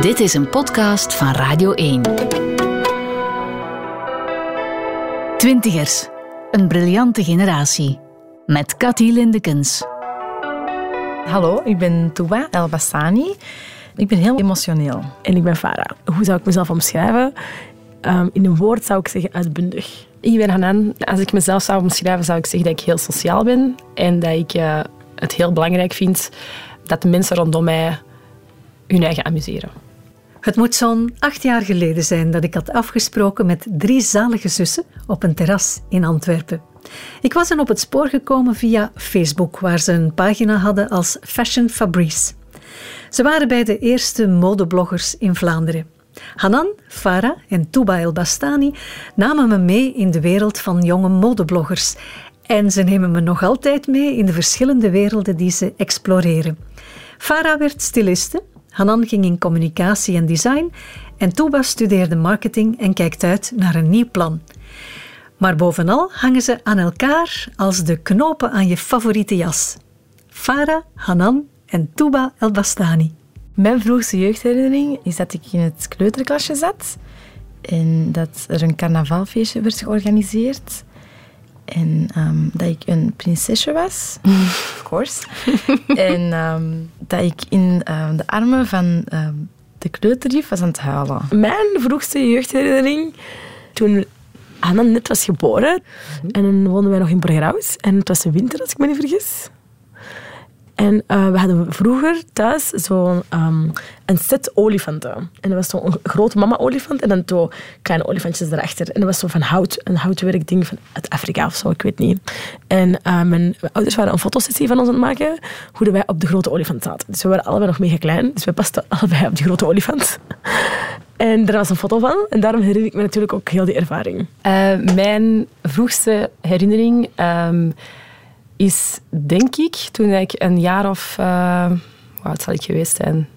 Dit is een podcast van Radio 1. Twintigers, een briljante generatie. Met Cathy Lindekens. Hallo, ik ben Touba El Bassani. Ik ben heel emotioneel. En ik ben Farah. Hoe zou ik mezelf omschrijven? Um, in een woord zou ik zeggen uitbundig. Ik ben Hanan. Als ik mezelf zou omschrijven, zou ik zeggen dat ik heel sociaal ben. En dat ik uh, het heel belangrijk vind dat de mensen rondom mij hun eigen amuseren. Het moet zo'n acht jaar geleden zijn dat ik had afgesproken met drie zalige zussen op een terras in Antwerpen. Ik was hen op het spoor gekomen via Facebook, waar ze een pagina hadden als Fashion Fabrice. Ze waren bij de eerste modebloggers in Vlaanderen. Hanan, Farah en Touba El Bastani namen me mee in de wereld van jonge modebloggers. En ze nemen me nog altijd mee in de verschillende werelden die ze exploreren. Farah werd stiliste, Hanan ging in communicatie en design en Touba studeerde marketing en kijkt uit naar een nieuw plan. Maar bovenal hangen ze aan elkaar als de knopen aan je favoriete jas. Farah, Hanan en Touba El Bastani. Mijn vroegste jeugdherinnering is dat ik in het kleuterklasje zat en dat er een carnavalfeestje werd georganiseerd. En um, dat ik een prinsesje was, of course. en um, dat ik in uh, de armen van de kleuterjuf was aan het huilen. Mijn vroegste jeugdherinnering, toen Anna net was geboren, mm -hmm. en dan woonden wij nog in Borgerhout. En het was de winter, als ik me niet vergis. En uh, we hadden vroeger thuis zo'n um, een set olifanten. En dat was zo'n grote mama-olifant en dan zo kleine olifantjes erachter. En dat was zo van hout, een houtwerkding van uit Afrika of zo, ik weet niet. En uh, mijn ouders waren een fotosessie van ons aan het maken, hoe wij op de grote olifant zaten. Dus we waren allebei nog mega klein, dus we pasten allebei op die grote olifant. En daar was een foto van en daarom herinner ik me natuurlijk ook heel die ervaring. Uh, mijn vroegste herinnering... Um, is, denk ik, toen ik een jaar of... Uh, wat zal ik geweest zijn?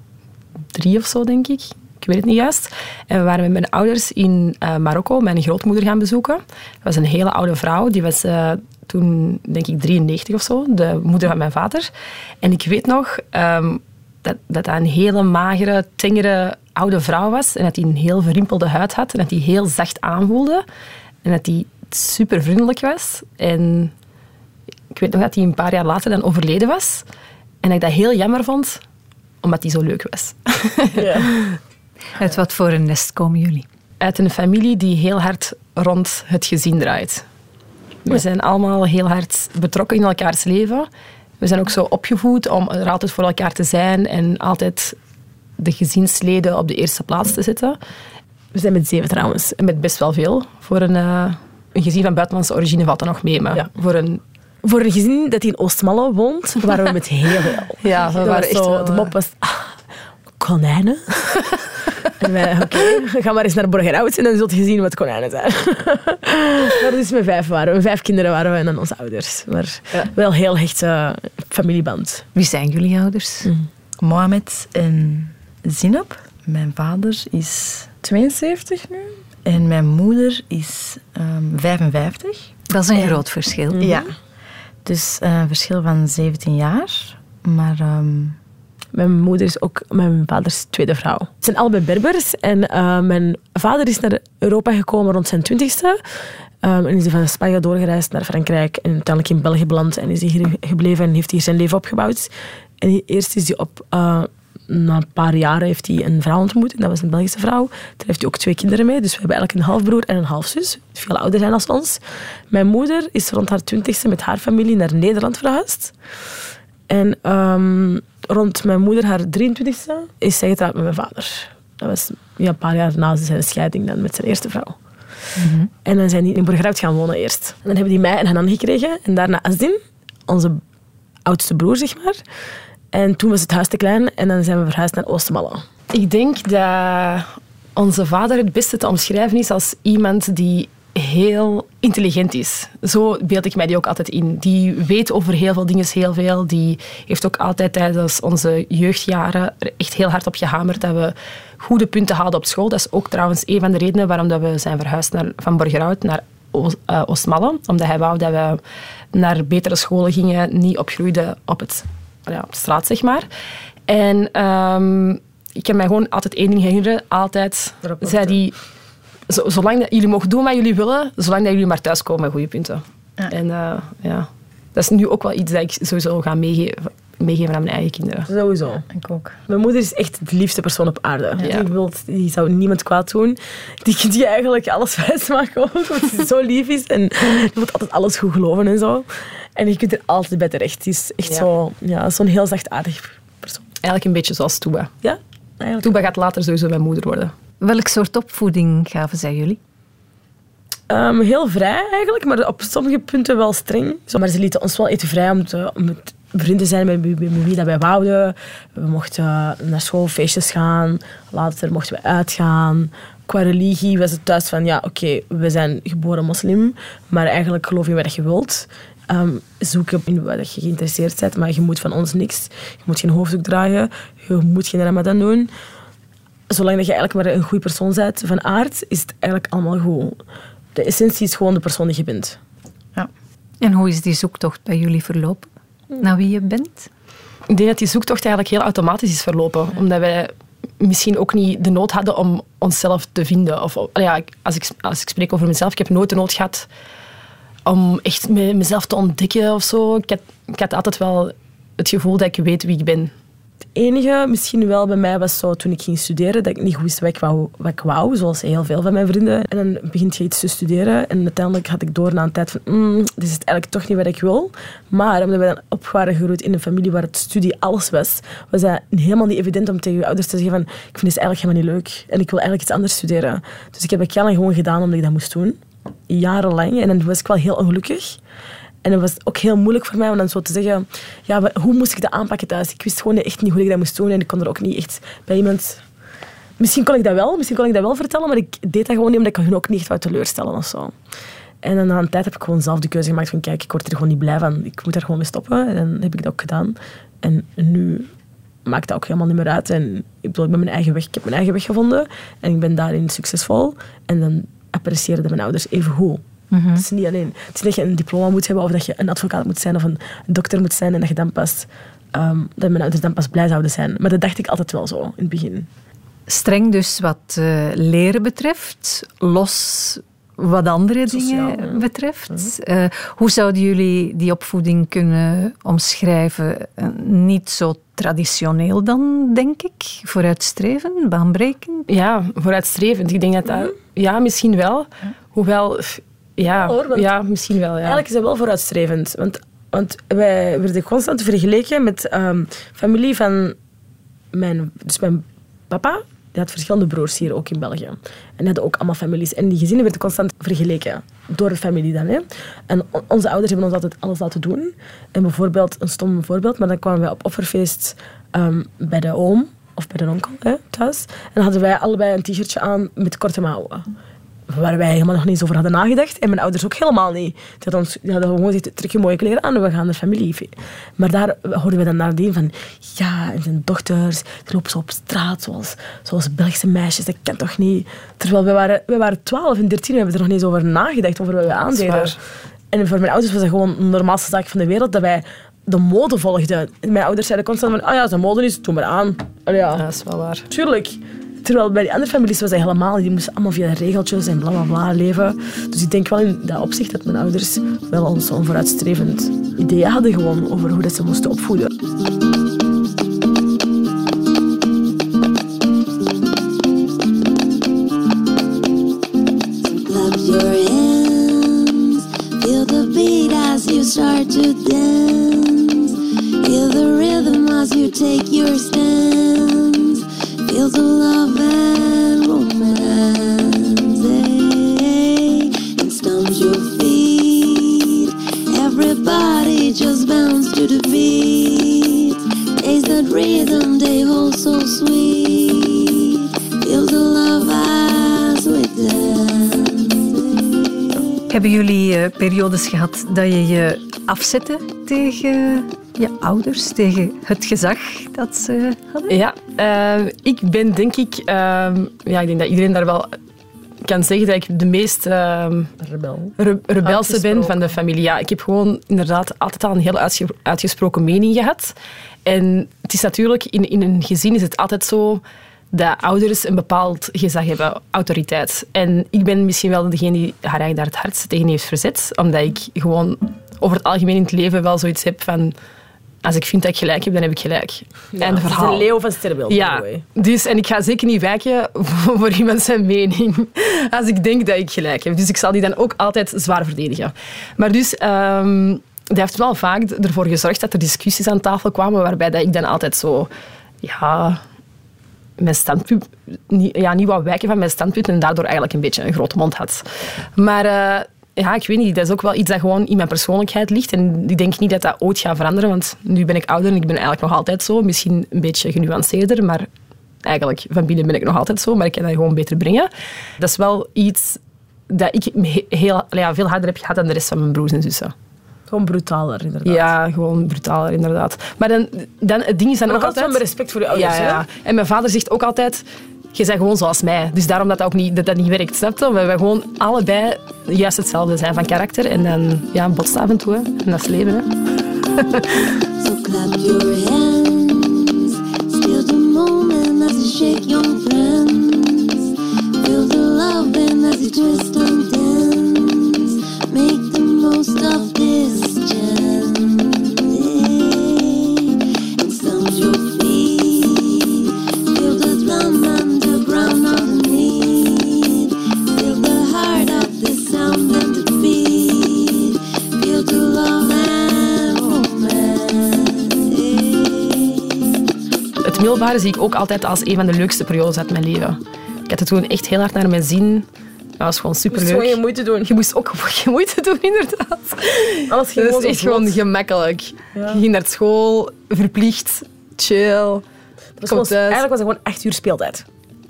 Drie of zo, denk ik. Ik weet het niet juist. En we waren met mijn ouders in uh, Marokko mijn grootmoeder gaan bezoeken. Dat was een hele oude vrouw. Die was uh, toen, denk ik, 93 of zo. De moeder van mijn vader. En ik weet nog um, dat, dat een hele magere, tengere oude vrouw was. En dat hij een heel verrimpelde huid had. En dat hij heel zacht aanvoelde. En dat hij super vriendelijk was. En ik weet nog dat hij een paar jaar later dan overleden was. En dat ik dat heel jammer vond, omdat hij zo leuk was. Ja. Uit wat voor een nest komen jullie? Uit een familie die heel hard rond het gezin draait. We zijn allemaal heel hard betrokken in elkaars leven. We zijn ook zo opgevoed om er altijd voor elkaar te zijn en altijd de gezinsleden op de eerste plaats te zetten. We zijn met zeven trouwens, en met best wel veel. Voor een, uh, een gezin van buitenlandse origine valt dat nog mee, maar ja. voor een voor een gezin dat in Oostmalle woont, waren we met heel veel. Ja, we waren echt zo, De mop was... Ah, konijnen? en wij, oké, okay, ga maar eens naar Borgerhout en dan zult je zien wat konijnen zijn. maar dus met vijf waren we. Vijf kinderen waren we en dan onze ouders. Maar ja. wel heel hechte familieband. Wie zijn jullie ouders? Mm. Mohamed en Zinab. Mijn vader is 72 nu. En mijn moeder is um, 55. Dat is een en, groot verschil. Mm -hmm. Ja. Dus uh, verschil van 17 jaar. Maar um, mijn moeder is ook mijn vaders tweede vrouw. Ze zijn allebei Berbers. En uh, mijn vader is naar Europa gekomen rond zijn twintigste. Um, en is van Spanje doorgereisd naar Frankrijk. En uiteindelijk in België beland. En is hier gebleven en heeft hier zijn leven opgebouwd. En eerst is hij op... Uh, na een paar jaren heeft hij een vrouw ontmoet. En dat was een Belgische vrouw. Daar heeft hij ook twee kinderen mee. Dus we hebben eigenlijk een halfbroer en een halfzus. Die veel ouder zijn dan ons. Mijn moeder is rond haar twintigste met haar familie naar Nederland verhuisd. En um, rond mijn moeder haar 23ste is zij getrouwd met mijn vader. Dat was ja, een paar jaar na zijn scheiding dan met zijn eerste vrouw. Mm -hmm. En dan zijn die in Borgerhout gaan wonen eerst. En dan hebben die mij en Hanan gekregen. En daarna Asdin, onze oudste broer, zeg maar. En toen was het huis te klein en dan zijn we verhuisd naar Oostmalle. Ik denk dat onze vader het beste te omschrijven is als iemand die heel intelligent is. Zo beeld ik mij die ook altijd in. Die weet over heel veel dingen heel veel. Die heeft ook altijd tijdens onze jeugdjaren echt heel hard op gehamerd dat we goede punten haalden op school. Dat is ook trouwens een van de redenen waarom dat we zijn verhuisd naar, van Borgerhout naar uh, Oostmalle. Omdat hij wou dat we naar betere scholen gingen, niet opgroeiden op het ja, op straat, zeg maar. En um, ik kan mij gewoon altijd één ding herinneren. Altijd zei die... zo- zolang dat, jullie mogen doen wat jullie willen, zolang dat jullie maar thuiskomen met goede punten. Ja. En eh, ja, dat is nu ook wel iets dat ik sowieso ga meegeven, meegeven aan mijn eigen kinderen. Sowieso. Ik ook. Mijn moeder is echt de liefste persoon op aarde. Ja. Die, wilt, die zou niemand kwaad doen. Die, die eigenlijk alles wijs maakt ook, omdat ze zo lief is. En die moet altijd alles goed geloven en zo. En je kunt er altijd bij terecht. Die is echt Ja. zo, ja, zo'n heel zachtaardig persoon. Eigenlijk een beetje zoals Toeba. Ja, eigenlijk. Toeba gaat later sowieso mijn moeder worden. Welk soort opvoeding gaven zij jullie? Ehm, heel vrij eigenlijk, maar op sommige punten wel streng. Maar ze lieten ons wel eten vrij om, te, om met vrienden zijn met, wie- dat wij wouden. We mochten naar schoolfeestjes gaan. Later mochten we uitgaan. Qua religie was het thuis van, ja, oké, we zijn geboren moslim, maar eigenlijk geloof je wat je wilt. Ehm, zoek in wat je geïnteresseerd bent, maar je moet van ons niks. Je moet geen hoofddoek dragen, je moet geen ramadan doen zolang dat je eigenlijk maar een goede persoon bent van aard, is het eigenlijk allemaal goed. De essentie is gewoon de persoon die je bent. En hoe is die zoektocht bij jullie verlopen? Naar wie je bent? Ik denk dat die zoektocht eigenlijk heel automatisch is verlopen. Omdat wij misschien ook niet de nood hadden om onszelf te vinden. Of, ja, als, ik, als ik spreek over mezelf, ik heb nooit de nood gehad om echt me- mezelf te ontdekken of zo. Ik had, ik had altijd wel het gevoel dat ik weet wie ik ben. Het enige misschien wel bij mij was zo toen ik ging studeren, dat ik niet goed wist wat ik wou, wat ik wou zoals heel veel van mijn vrienden. En dan begint je iets te studeren en uiteindelijk had ik door na een tijd van, mm, dit is het eigenlijk toch niet wat ik wil. Maar omdat we dan op waren in een familie waar het studie alles was, was dat helemaal niet evident om tegen je ouders te zeggen van, ik vind het eigenlijk helemaal niet leuk en ik wil eigenlijk iets anders studeren. Dus ik heb het gewoon gedaan omdat ik dat moest doen. Jarenlang. En dan was ik wel heel ongelukkig. En het was ook heel moeilijk voor mij om dan zo te zeggen, ja, hoe moest ik dat aanpakken thuis? Ik wist gewoon echt niet hoe ik dat moest doen en ik kon er ook niet echt bij iemand... Misschien kon ik dat wel, misschien kon ik dat wel vertellen, maar ik deed dat gewoon niet omdat ik hun ook niet echt wou teleurstellen of zo. En dan na een tijd heb ik gewoon zelf de keuze gemaakt van, kijk, ik word er gewoon niet blij van. Ik moet daar gewoon mee stoppen. En dan heb ik dat ook gedaan. En nu maakt dat ook helemaal niet meer uit. En ik bedoel, ik ben mijn eigen weg, ik heb mijn eigen weg gevonden en ik ben daarin succesvol. En dan appreciëren mijn ouders even goed. Het is niet alleen het is niet dat je een diploma moet hebben of dat je een advocaat moet zijn of een dokter moet zijn en dat je dan pas ehm, dat mijn ouders dan pas blij zouden zijn. Maar dat dacht ik altijd wel zo in het begin. Streng dus wat eh, leren betreft, los wat andere Sociaal, dingen ja. betreft. Eh, hoe zouden jullie die opvoeding kunnen omschrijven? Eh, niet zo traditioneel dan, denk ik. Vooruitstreven, baanbrekend. Ja, vooruitstrevend. Ik denk dat dat... Ja, misschien wel. Hoewel... Ja, hoor, want- ja misschien wel, ja. Eigenlijk is dat wel vooruitstrevend. Want, want wij werden constant vergeleken met ehm, familie van mijn... Dus mijn papa, die had verschillende broers hier ook in België. En die hadden ook allemaal families. En die gezinnen werden constant vergeleken. Door de familie dan. Hè. En onze ouders hebben ons altijd alles laten doen. En bijvoorbeeld, een stom voorbeeld, maar dan kwamen wij op offerfeest ehm, bij de oom of bij de onkel hè, thuis. En dan hadden wij allebei een t-shirtje aan met korte mouwen waar wij helemaal nog niet eens over hadden nagedacht. En mijn ouders ook helemaal niet. Die hadden, ons, die hadden gewoon gezegd, trek je mooie kleren aan en we gaan naar familie. Maar daar hoorden we dan nadien van, ja, en zijn dochters, die lopen zo op straat, zoals, zoals Belgische meisjes, dat kan toch niet? Terwijl we waren, we waren 12 en 13 en we hebben er nog niet eens over nagedacht, over wat we aandeden. En voor mijn ouders was dat gewoon de normaalste zaak van de wereld, dat wij de mode volgden. En mijn ouders zeiden constant van, oh ja, het mode is, doe maar aan. Allee. Ja, dat is wel waar. Tuurlijk. Terwijl bij die andere families was dat helemaal. Die moesten allemaal via regeltjes en bla bla bla leven. Dus ik denk wel in dat opzicht dat mijn ouders wel zo'n vooruitstrevend idee hadden gewoon over hoe dat ze moesten opvoeden. Periodes gehad dat je je afzette tegen je ouders, tegen het gezag dat ze hadden? Ja, eh, ik ben denk ik... eh, ja, ik denk dat iedereen daar wel kan zeggen dat ik de meest ehm, Rebel. re- rebelse ben van de familie. Ja, ik heb gewoon inderdaad altijd al een heel uitge- uitgesproken mening gehad. En het is natuurlijk, in, in een gezin is het altijd zo dat ouders een bepaald gezag hebben, autoriteit. En ik ben misschien wel degene die haar eigenlijk daar het hardst tegen heeft verzet, omdat ik gewoon over het algemeen in het leven wel zoiets heb van als ik vind dat ik gelijk heb, dan heb ik gelijk. en Het is verhaal. een leeuw van sterrenbeeld. Ja, dus, en ik ga zeker niet wijken voor, iemand zijn mening. Als ik denk dat ik gelijk heb. Dus ik zal die dan ook altijd zwaar verdedigen. Maar dus, ehm dat heeft wel vaak ervoor gezorgd dat er discussies aan tafel kwamen waarbij dat ik dan altijd zo... Ja, mijn standpunt, niet, ja, niet wou wijken van mijn standpunt en daardoor eigenlijk een beetje een grote mond had. Maar eh, ja, ik weet niet, dat is ook wel iets dat gewoon in mijn persoonlijkheid ligt. En ik denk niet dat dat ooit gaat veranderen, want nu ben ik ouder en ik ben eigenlijk nog altijd zo. Misschien een beetje genuanceerder, maar eigenlijk van binnen ben ik nog altijd zo, maar ik kan dat gewoon beter brengen. Dat is wel iets dat ik heel, ja, veel harder heb gehad dan de rest van mijn broers en zussen. Gewoon brutaler, inderdaad. Ja, gewoon brutaler, inderdaad. Maar dan, dan, het ding is dan Maar ook altijd met respect voor je ouders. Ja, ja. En mijn vader zegt ook altijd... Je bent gewoon zoals mij. Dus daarom dat dat ook niet, dat dat niet werkt. Snap je? We, we gewoon allebei juist hetzelfde zijn van karakter. En dan ja, botst af en toe. Hè. En dat is leven. Hè. So clap your hands, steal the moment as you shake your friends. Feel the love and as you twist and dance. Make the most of middelbare zie ik ook altijd als een van de leukste periodes uit mijn leven. Ik had het toen echt heel hard naar mijn zin. Dat was gewoon Je moest superleuk. gewoon je moeite doen. Je moest ook je moeite doen, inderdaad. Alles ging Dat gewoon is echt gewoon gemakkelijk. Ja. Je ging naar school, verplicht, chill. Dat was gewoon-. Eigenlijk was het gewoon echt uur speeltijd.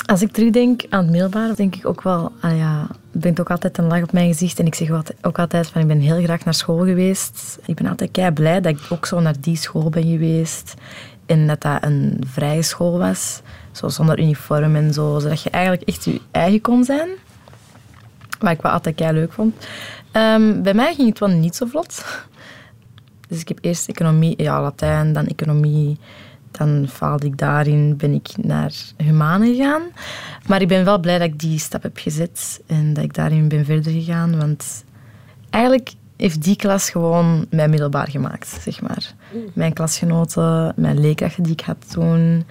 Als ik terugdenk aan het middelbare, denk ik ook wel, ah ja, er brengt ook altijd een lach op mijn gezicht. En ik zeg ook ook altijd van, ik ben heel graag naar school geweest. Ik ben altijd kei blij dat ik ook zo naar die school ben geweest. En dat dat een vrije school was. Zo zonder uniform en zo. Zodat je eigenlijk echt je eigen kon zijn. Wat ik wel altijd kei leuk vond. Ehm, bij mij ging het wel niet zo vlot. Dus ik heb eerst economie, ja, Latijn, dan economie. Dan faalde ik daarin, ben ik naar Humane gegaan. Maar ik ben wel blij dat ik die stap heb gezet en dat ik daarin ben verder gegaan. Want eigenlijk heeft die klas gewoon mijn middelbaar gemaakt, zeg maar. Mijn klasgenoten, mijn leerkrachten die ik had toen.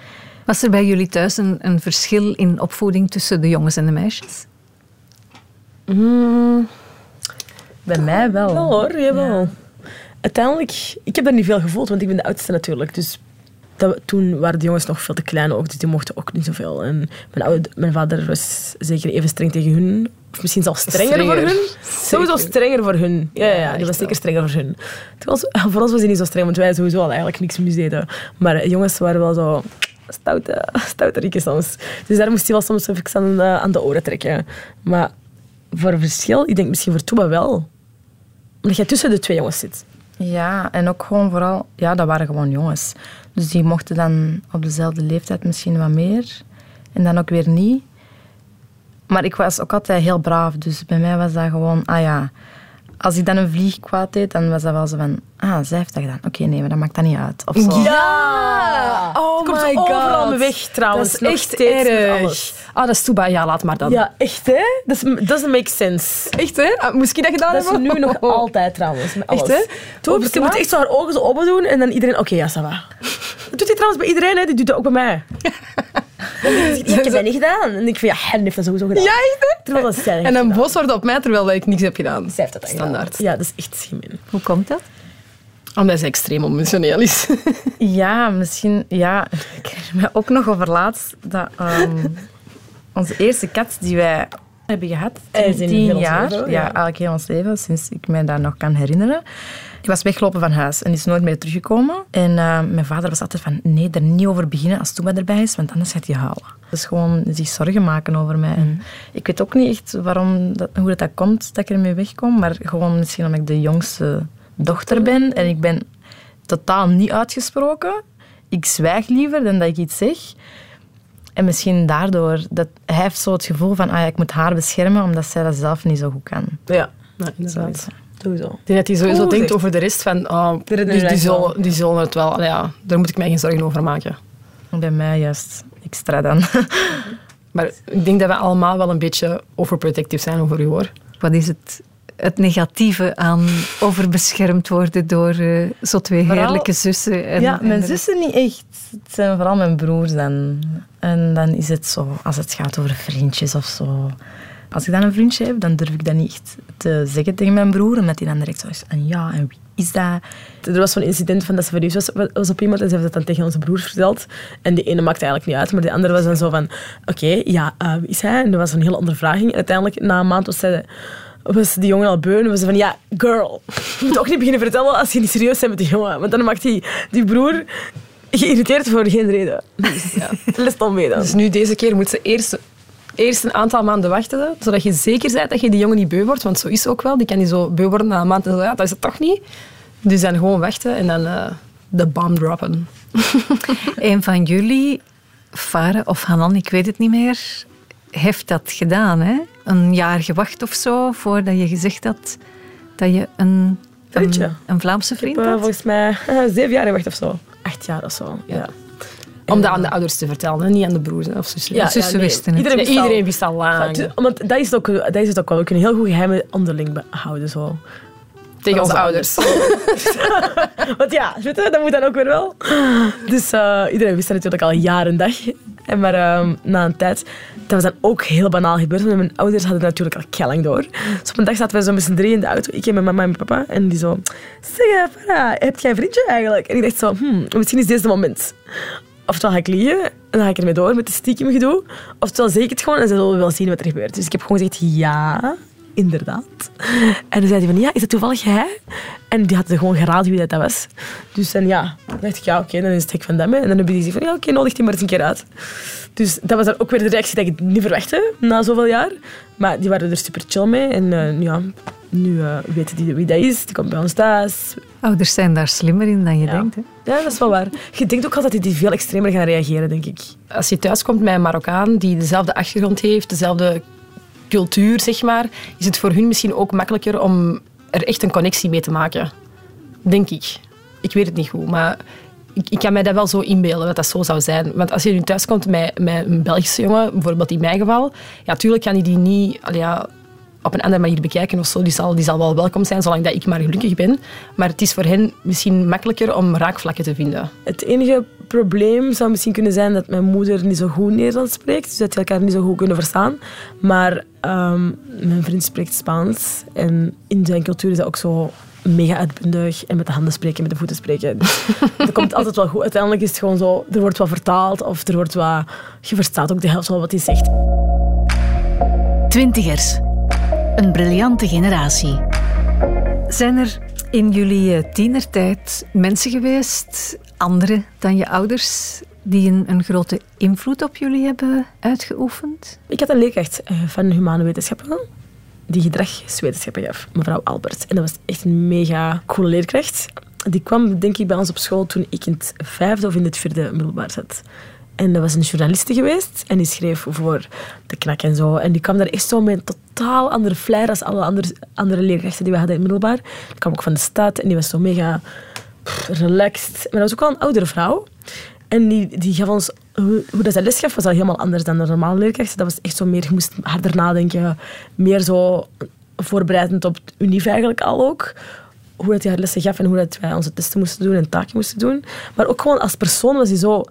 Was er bij jullie thuis een, een verschil in opvoeding tussen de jongens en de meisjes? Bij mij wel. Wel hoor, jawel. Uiteindelijk, ik heb dat niet veel gevoeld, want ik ben de oudste natuurlijk. Dus dat, toen waren de jongens nog veel te klein ook, dus die mochten ook niet zoveel. En mijn, oude, mijn vader was zeker even streng tegen hun. Of misschien zelfs strenger, Strenger. voor hun. Sowieso strenger voor hun. Ja, ja, ja die was zeker wel. strenger voor hun. Voor ons was hij niet zo streng, want wij sowieso al eigenlijk niks mis deden. Maar eh, jongens waren wel zo stoute, stoute soms. Dus daar moest hij wel soms even aan, eh, aan de oren trekken. Maar voor verschil, ik denk misschien voor Toeba wel. Omdat jij tussen de twee jongens zit. Ja, en ook gewoon vooral, ja, dat waren gewoon jongens. Dus die mochten dan op dezelfde leeftijd misschien wat meer. En dan ook weer niet. Maar ik was ook altijd heel braaf. Dus bij mij was dat gewoon, ah ja, als ik dan een vlieg kwaad deed, dan was dat wel zo van, ah, zij heeft dat gedaan. Oké, nee, maar dat maakt dat niet uit. Of zo. Ja! Oh Het komt my overal god. mee weg trouwens. Dat is echt erg. alles. Ah, dat is Toeba. Ja, laat maar dan. Ja, echt hè? Dat is- doesn't make sense. Echt, hè? Ah, Moest ik dat gedaan Dat is hebben? nu nog altijd trouwens. Met alles. Echt, hè? Toen, Over ze moet echt zo haar ogen zo open doen en dan iedereen, oké, ja, ça va. Dat doet hij trouwens bij iedereen, hè? Die doet dat ook bij mij. ik heb dat niet gedaan. En ik van, ja, Hen heeft dat sowieso gedaan. Ja, echt? Terwijl dat zij En dan boos worden op mij terwijl ik niks heb gedaan. Zij heeft dat dan Standaard. gedaan. Ja, dat is echt gemeen. Hoe komt dat? Omdat ze extreem emotioneel is. Ja, misschien. Ja, ik herinner me ook nog over laatst dat ehm, onze eerste kat die wij hebben gehad, Eh, tien, jaar, leven, ja, ja. eigenlijk heel ons leven, sinds ik me dat nog kan herinneren. Die was weggelopen van huis en is nooit meer teruggekomen. En eh, mijn vader was altijd van, nee, er niet over beginnen als Toeba erbij is, want anders gaat hij huilen. Dus gewoon zich zorgen maken over mij. En ik weet ook niet echt waarom dat, hoe dat, dat komt dat ik ermee wegkom, maar gewoon misschien omdat ik de jongste dochter ben en ik ben totaal niet uitgesproken. Ik zwijg liever dan dat ik iets zeg. En misschien daardoor, dat hij heeft zo het gevoel van, ah ja, ik moet haar beschermen, omdat zij dat zelf niet zo goed kan. Ja, ja inderdaad. Sowieso. Ik denk dat hij sowieso Oeh, denkt over de rest van, oh, die, die, zullen, die zullen het wel, allee, ja, daar moet ik mij geen zorgen over maken. Bij mij juist extra dan. Maar ik denk dat we allemaal wel een beetje overprotective zijn over u, hoor. Wat is het, het negatieve aan overbeschermd worden door eh, zo twee Vooral- heerlijke zussen? En, ja, mijn de zussen niet echt. Het zijn vooral mijn broers dan. En dan is het zo, als het gaat over vriendjes of zo. Als ik dan een vriendje heb, dan durf ik dat niet echt te zeggen tegen mijn broer, omdat hij dan direct zo is. En ja, en wie is dat? Er was zo'n incident van dat ze verliefd was, was op iemand en ze heeft dat dan tegen onze broers verteld. En die ene maakte eigenlijk niet uit, maar de andere was dan zo van... Oké, ja, eh, wie is hij? En er was een hele ondervraging. En uiteindelijk, na een maand, was, zij, was die jongen al beu. En was ze van, ja, girl, je moet ook niet beginnen vertellen als je niet serieus bent met die jongen. Want dan maakt die, die broer geïrriteerd voor geen reden. Dus ja, les dan mee dan. Dus nu deze keer moet ze eerst, eerst een aantal maanden wachten, zodat je zeker bent dat je die jongen niet beu wordt. Want zo is het ook wel. Die kan niet zo beu worden na een maand en zo, ja, dat is het toch niet. Dus dan gewoon wachten en dan eh, de bomb droppen. Een van jullie, Farah of Hanan, ik weet het niet meer, heeft dat gedaan. Hè? Een jaar gewacht of zo voordat je gezegd had dat je een, een, een Vlaamse vriend eh, had. volgens mij zeven jaar gewacht of zo. Acht jaar of zo, ja. Om dat aan de ouders te vertellen, hè, niet aan de broers hè, of zussen. Ja, zussen ja, nee. wisten het. Iedereen Ja, wist al- iedereen wist al lang. Ja, want dat is, het ook, dat is het ook wel. We kunnen heel goed geheimen onderling behouden. Zo. tegen onze onze ouders. Want ja, weet je, dat moet dan ook weer wel. Dus eh, iedereen wist dat natuurlijk al jaren en dag. En maar ehm, na een tijd, dat was dan ook heel banaal gebeurd. Want mijn ouders hadden natuurlijk al kelling door. Dus op een dag zaten we zo met z'n drieën in de auto. Ik en mijn mama en mijn papa. En die zo, zeg eh, Farah, heb jij een vriendje eigenlijk? En ik dacht zo, hmm, misschien is dit het moment. Oftewel ga ik liegen en dan ga ik ermee door met de stiekem gedoe. Oftewel ik het gewoon en ze zullen wel zien wat er gebeurt. Dus ik heb gewoon gezegd ja, inderdaad. En dan zei hij van ja, is dat toevallig jij? En die had gewoon geraden wie dat, dat was. Dus en ja, dan dacht ik ja, oké, dan is het hek van hem. hè. En dan heb je gezegd van ja, oké, nodig die maar eens een keer uit. Dus dat was dan ook weer de reactie dat ik niet verwachtte na zoveel jaar. Maar die waren er super chill mee. En eh, ja, nu eh, weten die wie dat is. Die komt bij ons thuis. Ouders zijn daar slimmer in dan je Ja. denkt. Hè? Ja, dat is wel waar. Je denkt ook altijd dat die veel extremer gaan reageren, denk ik. Als je thuiskomt met een Marokkaan die dezelfde achtergrond heeft, dezelfde cultuur, zeg maar, is het voor hun misschien ook makkelijker om er echt een connectie mee te maken. Denk ik. Ik weet het niet goed, maar ik, ik kan mij dat wel zo inbeelden dat dat zo zou zijn. Want als je nu thuiskomt met, met een Belgische jongen, bijvoorbeeld in mijn geval, ja, tuurlijk kan hij die niet ja, op een andere manier bekijken of zo. Die zal, die zal wel welkom zijn, zolang dat ik maar gelukkig ben. Maar het is voor hen misschien makkelijker om raakvlakken te vinden. Het enige probleem zou misschien kunnen zijn dat mijn moeder niet zo goed Nederlands spreekt. Dus dat die elkaar niet zo goed kunnen verstaan. Maar ehm, mijn vriend spreekt Spaans. En in zijn cultuur is dat ook zo mega uitbundig. En met de handen spreken, met de voeten spreken. Dus dat komt altijd wel goed. Uiteindelijk is het gewoon zo, er wordt wat vertaald. Of er wordt wat... Je verstaat ook de helft wel wat hij zegt. Twintigers. Een briljante generatie. Zijn er in jullie eh, tienertijd mensen geweest, andere dan je ouders, die een, een grote invloed op jullie hebben uitgeoefend? Ik had een leerkracht eh, van humane wetenschappen die gedragswetenschappen gaf, mevrouw Albert. En dat was echt een mega coole leerkracht. Die kwam, denk ik, bij ons op school toen ik in het vijfde of in het vierde middelbaar zat. En dat was een journaliste geweest en die schreef voor de knak en zo. En die kwam daar echt zo met een totaal andere flair als alle andere, andere leerkrachten die we hadden in het middelbaar. Die kwam ook van de stad en die was zo mega relaxed. Maar dat was ook wel een oudere vrouw. En die, die gaf ons, hoe, dat zij les gaf, was al helemaal anders dan de normale leerkrachten. Dat was echt zo meer, je moest harder nadenken. Meer zo voorbereidend op het unief eigenlijk al ook. Hoe dat hij haar lessen gaf en hoe dat wij onze testen moesten doen en taken moesten doen. Maar ook gewoon als persoon was hij zo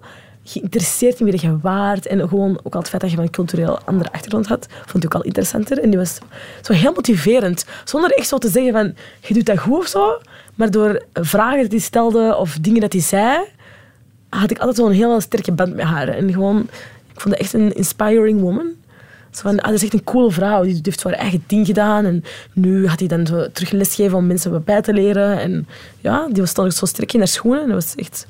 geïnteresseerd in wie je waard. En gewoon ook al het feit dat je een cultureel andere achtergrond had, vond ik ook al interessanter. En die was zo heel motiverend. Zonder echt zo te zeggen van, je doet dat goed of zo. Maar door vragen die hij stelde of dingen dat hij zei, had ik altijd zo'n hele sterke band met haar. En gewoon, ik vond dat echt een inspiring woman. Zo van, ah, dat is echt een coole vrouw. Die heeft haar eigen ding gedaan. En nu had hij dan zo terug lesgeven om mensen wat bij te leren. En ja, die was ook zo sterk in haar schoenen. En dat was echt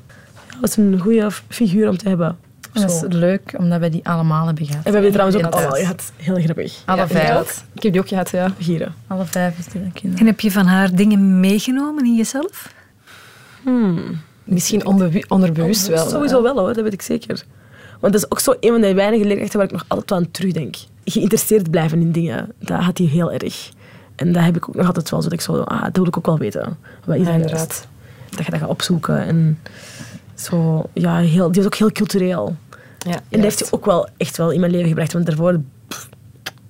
was een goede figuur om te hebben. Dat is leuk, omdat wij die allemaal hebben gehad. En we hebben die trouwens ook allemaal gehad. Heel grappig. Alle Ja, vijf. Ik heb die ook gehad, ja. Gieren. Alle vijf is kinderen. En heb je van haar dingen meegenomen in jezelf? Hmm. Misschien onderbewust wel. Sowieso wel hoor, dat weet ik zeker. Want dat is ook zo een van de weinige leerkrachten waar ik nog altijd aan terugdenk. Geïnteresseerd blijven in dingen, dat had hij heel erg. En dat heb ik ook nog altijd wel zo. Dat ik zo, ah, dat wil ik ook wel weten. Wat is Ja, dat inderdaad. juist? Dat je dat gaat opzoeken. En zo, ja, heel, die is ook heel cultureel. Ja, En dat heeft hij ook wel echt wel in mijn leven gebracht. Want daarvoor pff,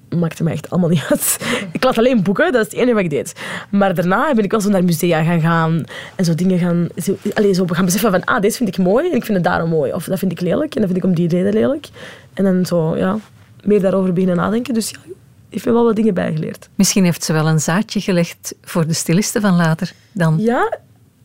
maakte mij echt allemaal niet uit. Ik las alleen boeken, dat is het enige wat ik deed. Maar daarna ben ik wel zo naar musea gaan gaan. En zo dingen gaan... Zo, zo gaan beseffen van, ah, deze vind ik mooi en ik vind het daarom mooi. Of dat vind ik lelijk en dat vind ik om die reden lelijk. En dan zo, ja, meer daarover beginnen nadenken. Dus ja, heeft me wel wat dingen bijgeleerd. Misschien heeft ze wel een zaadje gelegd voor de stilisten van later dan. Ja,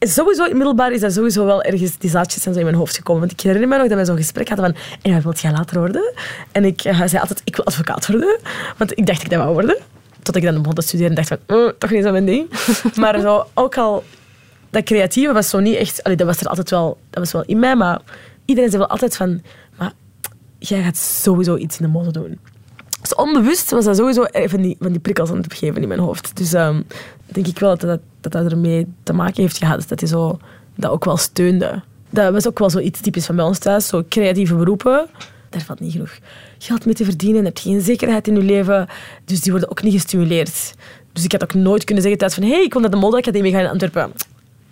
sowieso in middelbaar is dat sowieso wel ergens, die zaadjes zijn zo in mijn hoofd gekomen. Want ik herinner me nog dat wij zo'n gesprek hadden van, en wat wilt jij later worden? En ik eh, zei altijd, ik wil advocaat worden. Want ik dacht ik dat wou worden. Tot ik dan begon te studeren en dacht van, "Eh, toch niet zo mijn ding. maar zo, ook al, dat creatieve was zo niet echt, allee, dat was er altijd wel, dat was wel in mij, maar iedereen zei wel altijd van, maar jij gaat sowieso iets in de mode doen. Dus onbewust was dat sowieso van die, van die prikkels aan het geven in mijn hoofd. Dus ehm, denk ik wel dat dat, dat dat ermee te maken heeft gehad. Dat hij zo, dat ook wel steunde. Dat was ook wel zoiets typisch van bij ons thuis. Zo creatieve beroepen, daar valt niet genoeg geld mee te verdienen. heb je geen zekerheid in je leven. Dus die worden ook niet gestimuleerd. Dus ik had ook nooit kunnen zeggen thuis van hé, hey, ik kon naar de modeacademie gaan in Antwerpen.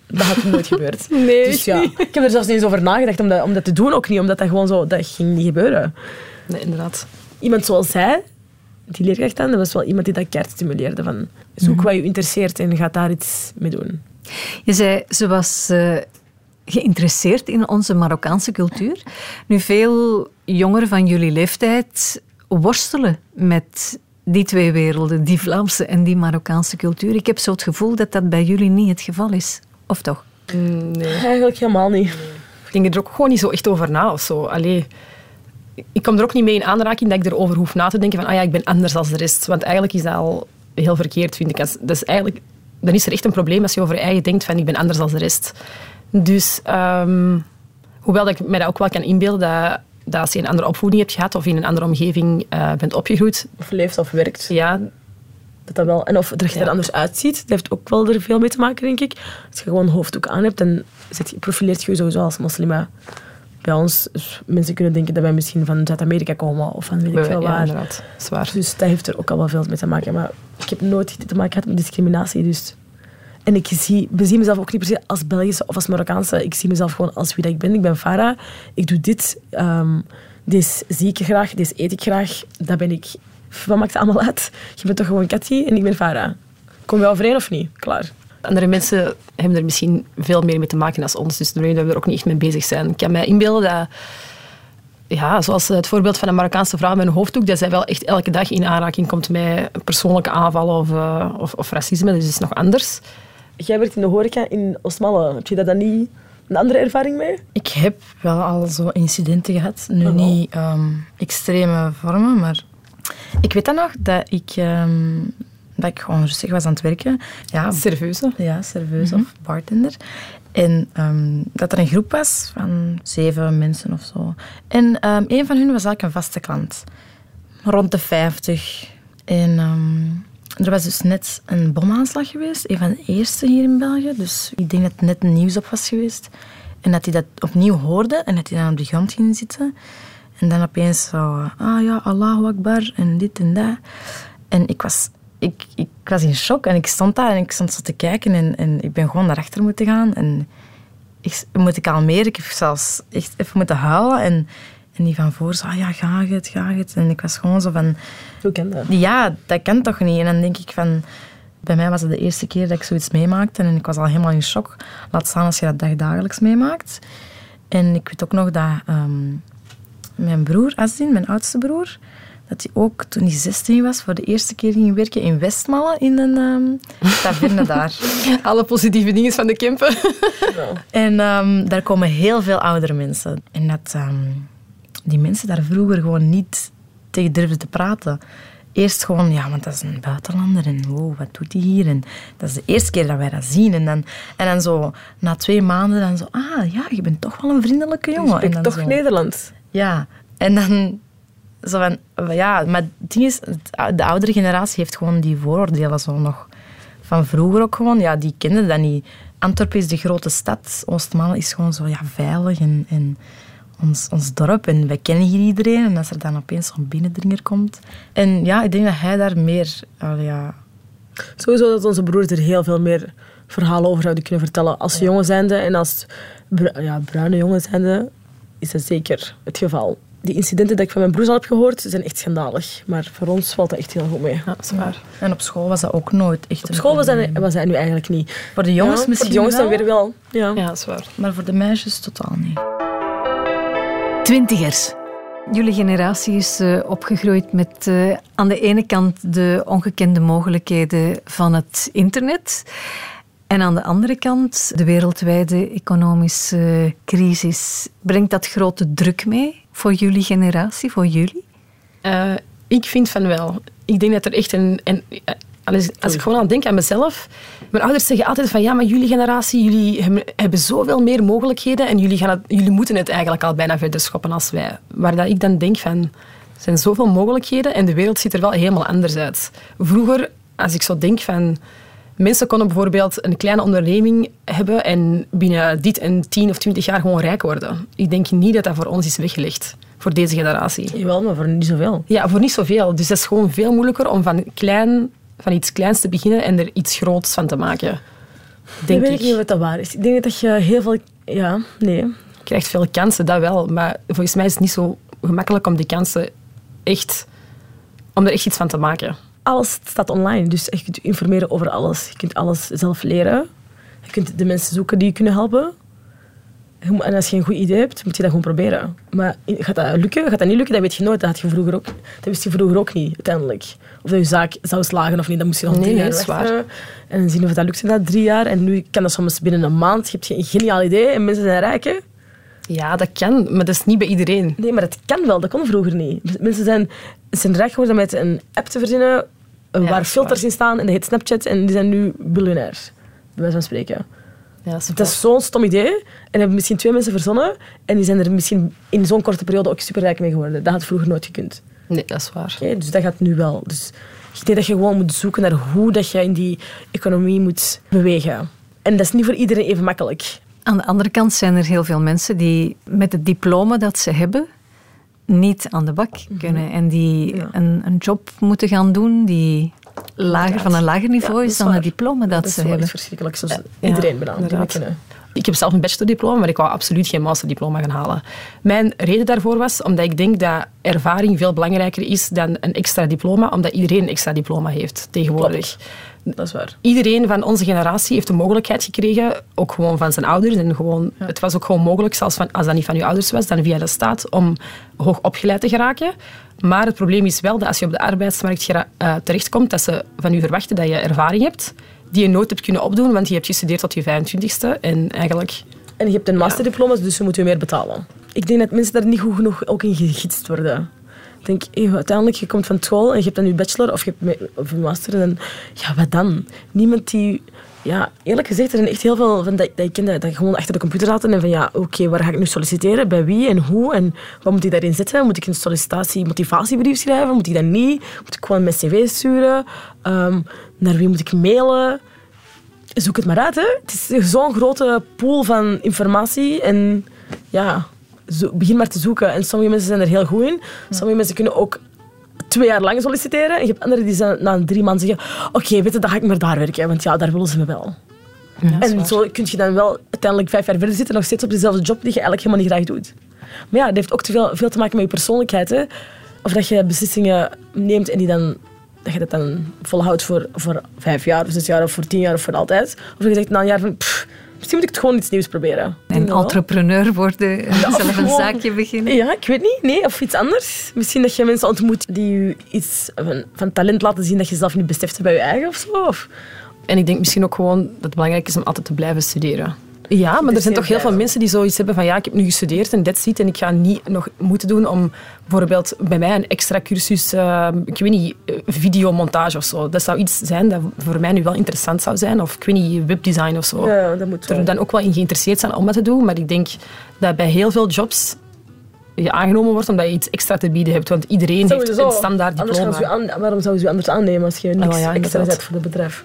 Dat had nooit gebeurd. Nee, Dus ja, ik heb er zelfs niet eens over nagedacht om dat, om dat te doen. Ook niet, omdat dat gewoon zo... Dat ging niet gebeuren Nee, inderdaad. Iemand zoals zij, die leerkracht dan, dat was wel iemand die dat keihard stimuleerde. Van, zoek wat je interesseert en ga daar iets mee doen. Je zei, ze was eh, geïnteresseerd in onze Marokkaanse cultuur. Nu, veel jongeren van jullie leeftijd worstelen met die twee werelden, die Vlaamse en die Marokkaanse cultuur. Ik heb zo het gevoel dat dat bij jullie niet het geval is. Of toch? Nee. Eigenlijk helemaal niet. Ik denk er ook gewoon niet zo echt over na of zo. Allee, ik kom er ook niet mee in aanraking dat ik erover hoef na te denken van ah ja, ik ben anders dan de rest. Want eigenlijk is dat al heel verkeerd, vind ik. Dat is eigenlijk, dan is er echt een probleem als je over je eigen denkt van ik ben anders dan de rest. Dus ehm, hoewel dat ik mij dat ook wel kan inbeelden dat, dat als je een andere opvoeding hebt gehad of in een andere omgeving eh, bent opgegroeid, Of leeft of werkt. ja, Dat dat wel, en of er je er anders uitziet, dat heeft ook wel er veel mee te maken, denk ik. Als je gewoon een hoofddoek aan hebt, dan zit je, profileert je je sowieso als moslima. Bij ons, mensen kunnen denken dat wij misschien van Zuid-Amerika komen of van weet ik veel ja, waar. inderdaad, zwaar. Dus dat heeft er ook al wel veel mee te maken. Maar ik heb nooit te maken gehad met discriminatie. Dus. En ik zie, bezie mezelf ook niet se als Belgische of als Marokkaanse. Ik zie mezelf gewoon als wie dat ik ben. Ik ben Farah. Ik doe dit. ehm dit zie ik graag. Dit eet ik graag. Dat ben ik. Wat maakt het allemaal uit? Je bent toch gewoon Cathy en ik ben Farah. Kom je overeen of niet? Klaar. Andere mensen hebben er misschien veel meer mee te maken dan ons. Dus daarom dat we er ook niet echt mee bezig zijn. Ik kan mij inbeelden dat... Ja, zoals het voorbeeld van een Marokkaanse vrouw met een hoofddoek, dat zij wel echt elke dag in aanraking komt met persoonlijke aanvallen of, eh, of, of racisme. Dus dat is nog anders. Jij werkt in de horeca in Osmalle. Heb je daar dan niet een andere ervaring mee? Ik heb wel al zo incidenten gehad. Nu Oh. niet ehm, extreme vormen, maar ik weet dan nog dat ik, ehm, dat ik gewoon rustig was aan het werken. Ja, Serveuse. ja serveus of bartender. En ehm, dat er een groep was van zeven mensen of zo. En ehm, een van hun was eigenlijk een vaste klant. Rond de 50. En ehm, er was dus net een bomaanslag geweest. Een van de eerste hier in België. Dus ik denk dat het net nieuws op was geweest. En dat hij dat opnieuw hoorde en dat hij dan op de grond ging zitten. En dan opeens zo, ah ja, Allahu Akbar en dit en dat. En ik was, ik, ik was in shock en ik stond daar en ik stond zo te kijken en, en ik ben gewoon naar achter moeten gaan. En ik moet ik kalmeren. Ik heb zelfs echt even moeten huilen. En, en die van voor zo, ah ja, ga het, ga het. En ik was gewoon zo van, Hoe ken dat? ja, dat kan toch niet? En dan denk ik van... Bij mij was het de eerste keer dat ik zoiets meemaakte en ik was al helemaal in shock. Laat staan als je dat dagdagelijks meemaakt. En ik weet ook nog dat ehm, mijn broer, Asdin, mijn oudste broer, dat hij ook toen hij 16 was voor de eerste keer ging werken in Westmalle in een ehm taverne daar. Alle positieve dingen van de Kempen. En ehm, daar komen heel veel oudere mensen. En dat ehm, die mensen daar vroeger gewoon niet tegen durfden te praten. Eerst gewoon, ja, want dat is een buitenlander en wow, wat doet hij hier? En dat is de eerste keer dat wij dat zien. En dan, en dan zo, na twee maanden, dan zo, ah ja, je bent toch wel een vriendelijke jongen. En dan toch zo, Nederlands? Ja, en dan zo van, ja, maar het ding is, de oudere generatie heeft gewoon die vooroordelen zo nog van vroeger ook gewoon. Ja, die kenden dat niet. Antwerpen is de grote stad, Oostmalle is gewoon zo ja, veilig en, en ons, ons dorp en wij kennen hier iedereen. En als er dan opeens zo'n binnendringer komt. En ja, ik denk dat hij daar meer... allee, ja, Sowieso dat onze broers er heel veel meer verhalen over zouden kunnen vertellen. Als jongen zijnde en als bru- ja, bruine jongen zijnde is dat zeker het geval. Die incidenten die ik van mijn broers al heb gehoord, zijn echt schandalig. Maar voor ons valt dat echt heel goed mee. Ja, dat is waar. en op school was dat ook nooit echt Op een school was dat, was dat nu eigenlijk niet. Voor de jongens Ja, misschien Voor de jongens dan wel, weer wel. Ja. Ja, dat is waar. maar voor de meisjes totaal niet. Twintigers. Jullie generatie is eh, opgegroeid met eh, aan de ene kant de ongekende mogelijkheden van het internet. En aan de andere kant de wereldwijde economische crisis. Brengt dat grote druk mee voor jullie generatie, voor jullie? Eh, ik vind van wel. Ik denk dat er echt een... een eh, als, als ik gewoon aan denk aan mezelf. Mijn ouders zeggen altijd van ja, maar jullie generatie, jullie hebben, hebben zoveel meer mogelijkheden en jullie, gaan het, jullie moeten het eigenlijk al bijna verder schoppen als wij. Waar dat ik dan denk van, er zijn zoveel mogelijkheden en de wereld ziet er wel helemaal anders uit. Vroeger, als ik zo denk van... Mensen konden bijvoorbeeld een kleine onderneming hebben en binnen dit en 10 of 20 jaar gewoon rijk worden. Ik denk niet dat dat voor ons is weggelegd, voor deze generatie. Jawel, maar voor niet zoveel. Ja, voor niet zoveel. Dus het is gewoon veel moeilijker om van, klein, van iets kleins te beginnen en er iets groots van te maken. Denk ik ik. weet niet of dat waar is. Ik denk dat je heel veel... Ja, nee. Je krijgt veel kansen, dat wel. Maar volgens mij is het niet zo gemakkelijk om die kansen echt... Om er echt iets van te maken. Alles staat online, dus je kunt je informeren over alles. Je kunt alles zelf leren. Je kunt de mensen zoeken die je kunnen helpen. En als je een goed idee hebt, moet je dat gewoon proberen. Maar gaat dat lukken? Gaat dat niet lukken? Dat weet je nooit. Dat, had je vroeger ook, dat wist je vroeger ook niet, uiteindelijk. Of dat je zaak zou slagen of niet, dat moest je nog Nee, drie nee, jaar dat. En zien of dat lukt na drie jaar. En nu kan dat soms binnen een maand. Je hebt een geniaal idee en mensen zijn rijk. hè. Ja, dat kan, maar dat is niet bij iedereen. Nee, maar dat kan wel. Dat kon vroeger niet. Mensen zijn, zijn rijk geworden met een app te verzinnen Ja, waar filters waar. in staan en dat heet Snapchat en die zijn nu biljonair. Bij wijze van spreken. Ja, dat is Dat is zo'n stom idee en hebben misschien twee mensen verzonnen en die zijn er misschien in zo'n korte periode ook superrijk mee geworden. Dat had vroeger nooit gekund. Nee, dat is waar. Oké, Dus dat gaat nu wel. Dus ik denk dat je gewoon moet zoeken naar hoe dat je in die economie moet bewegen. En dat is niet voor iedereen even makkelijk. Aan de andere kant zijn er heel veel mensen die met het diploma dat ze hebben niet aan de bak kunnen en die Ja. een, een job moeten gaan doen die lager, van een lager niveau Ja, dat is is dan het diploma dat, Dat is ze hebben. echt verschrikkelijk, zoals Ja, iedereen bijna. Ik heb zelf een bachelordiploma, maar ik wou absoluut geen masterdiploma gaan halen. Mijn reden daarvoor was omdat ik denk dat ervaring veel belangrijker is dan een extra diploma, omdat iedereen een extra diploma heeft tegenwoordig. Dat is waar. Iedereen van onze generatie heeft de mogelijkheid gekregen, ook gewoon van zijn ouders. En gewoon, Het was ook gewoon mogelijk, zelfs van, als dat niet van je ouders was, dan via de staat, om hoog opgeleid te geraken. Maar het probleem is wel dat als je op de arbeidsmarkt eh, terechtkomt, dat ze van je verwachten dat je ervaring hebt, die je nooit hebt kunnen opdoen, want je hebt gestudeerd tot je 25ste. En eigenlijk... En je hebt een masterdiploma, dus ze moeten je meer betalen. Ik denk dat mensen daar niet goed genoeg ook in gegidst worden. Ik denk, eh, uiteindelijk, je komt van school en je hebt dan je bachelor of je hebt of een master. En dan, ja, wat dan? Niemand die... Ja, eerlijk gezegd, er zijn echt heel veel van dat, dat ik dat, gewoon achter de computer zaten en van ja, oké, waar ga ik nu solliciteren? Bij wie en hoe? En wat moet ik daarin zetten? Moet ik een sollicitatie, motivatiebrief schrijven? Moet ik dat niet? Moet ik gewoon mijn cv sturen? Ehm, naar wie moet ik mailen? zoek het maar uit. Hè. Het is zo'n grote pool van informatie. En ja, zo, begin maar te zoeken. En sommige mensen zijn er heel goed in. Sommige mensen kunnen ook twee jaar lang solliciteren. En je hebt anderen die zijn, na drie maanden zeggen... Oké, weet je, dan ga ik maar daar werken. Want ja, daar willen ze me wel. en zo kun je dan wel uiteindelijk vijf jaar verder zitten... nog steeds op dezelfde job die je eigenlijk helemaal niet graag doet. Maar ja, dat heeft ook te veel, veel te maken met je persoonlijkheid. Hè. Of dat je beslissingen neemt en die dan dat je dat dan volhoudt voor, voor vijf jaar of zes jaar of voor tien jaar of voor altijd. Of dat je zegt na een jaar van, pff, misschien moet ik het gewoon iets nieuws proberen. En Ja. entrepreneur worden, zelf een gewoon- zaakje beginnen. Ja, ik weet niet. Nee, of iets anders. Misschien dat je mensen ontmoet die je iets van, van talent laten zien dat je zelf niet beseft bij je eigen of zo. En ik denk misschien ook gewoon dat het belangrijk is om altijd te blijven studeren. Ja, maar er is zijn toch heel veel mensen die zoiets hebben van ja, ik heb nu gestudeerd en that's it. En ik ga niet nog moeten doen om bijvoorbeeld bij mij een extra cursus, eh, ik weet niet, eh, videomontage of zo. Dat zou iets zijn dat voor mij nu wel interessant zou zijn. Of ik weet niet, webdesign of zo. ja, dat moet er dan ook wel in geïnteresseerd zijn om dat te doen. Maar ik denk dat bij heel veel jobs je aangenomen wordt omdat je iets extra te bieden hebt. Want iedereen heeft een standaard diploma. ze je aan, waarom zouden ze je anders aannemen als je niks wel, ja, extra zet voor het bedrijf?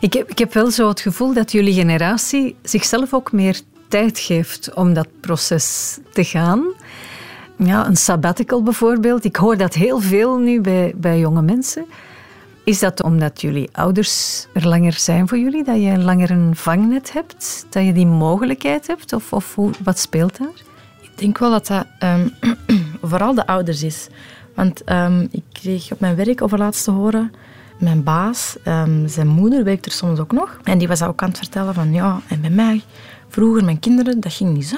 Ik heb, ik heb wel zo het gevoel dat jullie generatie zichzelf ook meer tijd geeft om dat proces te gaan. Ja, een sabbatical bijvoorbeeld. Ik hoor dat heel veel nu bij, bij jonge mensen. Is dat omdat jullie ouders er langer zijn voor jullie? Dat je langer een vangnet hebt? Dat je die mogelijkheid hebt? Of, of hoe, wat speelt daar? Ik denk wel dat dat ehm, vooral de ouders is. Want ehm, ik kreeg op mijn werk overlaatst te horen... Mijn baas, ehm, zijn moeder werkt er soms ook nog. En die was ook aan het vertellen van... Ja, en bij mij, vroeger, mijn kinderen, dat ging niet zo.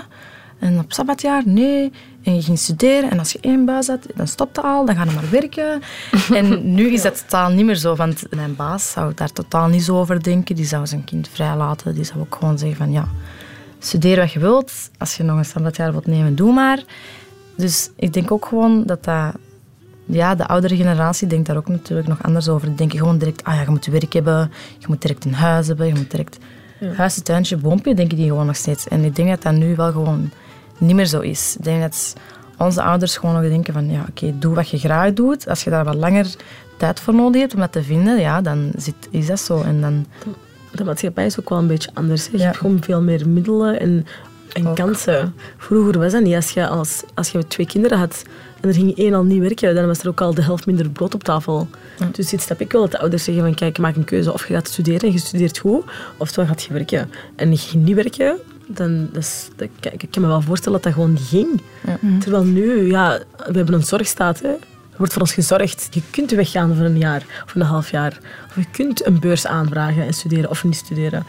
En op sabbatjaar, nee. En je ging studeren. En als je één buis had, dan stopte al. Dan ga je maar werken. en nu is dat totaal niet meer zo. Want mijn baas zou daar totaal niet zo over denken. Die zou zijn kind vrijlaten. Die zou ook gewoon zeggen van... Ja, studeer wat je wilt. Als je nog een sabbatjaar wilt nemen, doe maar. Dus ik denk ook gewoon dat dat... Ja, de oudere generatie denkt daar ook natuurlijk nog anders over. Die denken gewoon direct, ah ja, je moet werk hebben. Je moet direct een huis hebben. Je moet direct... Huisje, tuintje, boompje, denken die gewoon nog steeds. En ik denk dat dat nu wel gewoon niet meer zo is. Ik denk dat onze ouders gewoon nog denken van, ja, oké, doe wat je graag doet. Als je daar wat langer tijd voor nodig hebt om dat te vinden, ja, dan zit, is dat zo. En dan, De maatschappij is ook wel een beetje anders. hè. Je Ja. hebt gewoon veel meer middelen en, en Ook. kansen. Vroeger was dat niet. Als je, als, als je twee kinderen had en er ging één al niet werken, dan was er ook al de helft minder brood op tafel. Dus dit snap ik wel dat de ouders zeggen van kijk, maak een keuze. Of je gaat studeren en je studeert goed, oftewel gaat je werken. En je ging niet werken, dan is, dat, kijk, ik kan me wel voorstellen dat dat gewoon niet ging. Terwijl nu, ja, we hebben een zorgstaat. Hè. Er wordt voor ons gezorgd. Je kunt weggaan voor een jaar of een half jaar. Of je kunt een beurs aanvragen en studeren of niet studeren.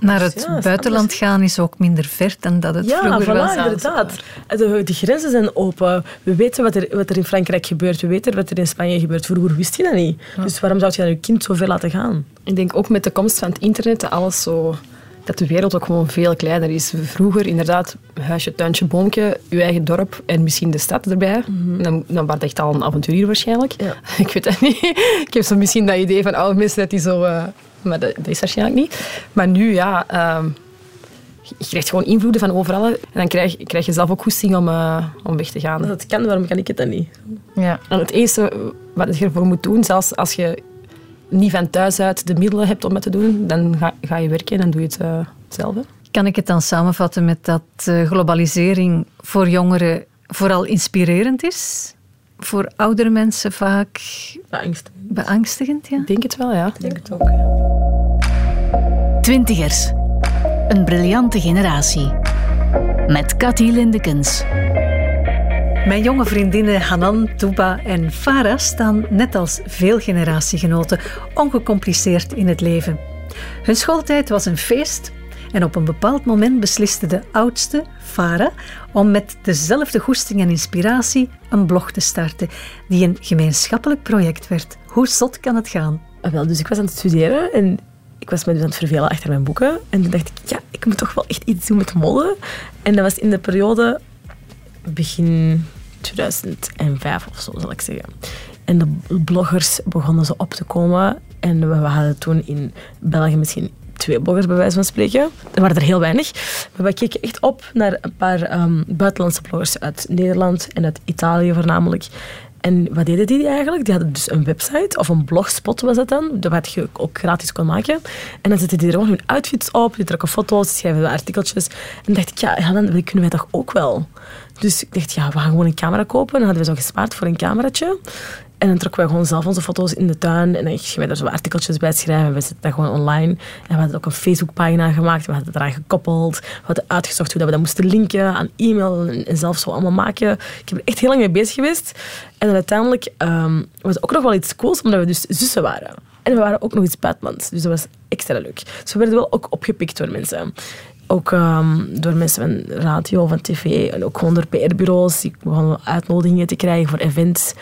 Naar Dus het ja, is buitenland gaan is ook minder ver dan dat het Ja, vroeger voilà, was. inderdaad. De, de grenzen zijn open. We weten wat er, wat er in Frankrijk gebeurt. We weten wat er in Spanje gebeurt. Vroeger wist je dat niet. Dus waarom zou je dan je kind zo ver laten gaan? Ik denk ook met de komst van het internet alles zo... Dat de wereld ook gewoon veel kleiner is. Vroeger inderdaad, huisje, tuintje, boompje, je eigen dorp en misschien de stad erbij. Dan, dan was het echt al een avonturier waarschijnlijk. Ja. Ik weet dat niet. Ik heb zo misschien dat idee van oude mensen dat die zo... eh, maar dat, dat is waarschijnlijk niet. Maar nu, ja... ehm, je krijgt gewoon invloeden van overal. En dan krijg, krijg je zelf ook goesting om, eh, om weg te gaan. Als dat kan, waarom kan ik het dan niet? ja. En het eerste wat je ervoor moet doen, zelfs als je niet van thuis uit de middelen hebt om het te doen, dan ga, ga je werken en dan doe je het eh, zelf. hè. Kan ik het dan samenvatten met dat eh, globalisering voor jongeren vooral inspirerend is? Voor oudere mensen vaak Angst. beangstigend, ja? Ik denk het wel, ja. Ik denk het ook. Twintigers. Een briljante generatie. Met Cathy Lindekens. Mijn jonge vriendinnen Hanan, Touba en Farah staan net als veel generatiegenoten ongecompliceerd in het leven. Hun schooltijd was een feest en op een bepaald moment besliste de oudste, Farah, om met dezelfde goesting en inspiratie een blog te starten, die een gemeenschappelijk project werd. Hoe zot kan het gaan? Ah, wel, dus ik was aan het studeren en ik was me dus aan het vervelen achter mijn boeken. En toen dacht ik, ja, ik moet toch wel echt iets doen met modder. En dat was in de periode begin 2005 of zo, zal ik zeggen. En de bloggers begonnen zo op te komen. En we hadden toen in België misschien twee bloggers, bij wijze van spreken. Er waren er heel weinig. Maar we keken echt op naar een paar ehm, buitenlandse bloggers uit Nederland en uit Italië voornamelijk. En wat deden die eigenlijk? Die hadden dus een website, of een blogspot was dat dan, dat je ook gratis kon maken. En dan zetten die er gewoon hun outfits op, die trokken foto's, schreven artikeltjes. En dan dacht ik, ja, dan kunnen wij toch ook wel. Dus ik dacht, ja, we gaan gewoon een camera kopen. En dan hadden we zo gespaard voor een cameraatje. En dan trokken wij gewoon zelf onze foto's in de tuin. En dan gingen wij daar zo artikeltjes bij schrijven. We zetten dat gewoon online. En we hadden ook een Facebookpagina gemaakt. We hadden het eraan gekoppeld. We hadden uitgezocht hoe we dat moesten linken aan e-mail. En, zelf zo allemaal maken. Ik heb er echt heel lang mee bezig geweest. En uiteindelijk ehm, was het ook nog wel iets cools, omdat we dus zussen waren. En we waren ook nog iets buitenlands. Dus dat was extra leuk. Dus we werden wel ook opgepikt door mensen. Ook ehm, door mensen van radio, van tv en ook gewoon door PR-bureaus. Die begonnen uitnodigingen te krijgen voor events,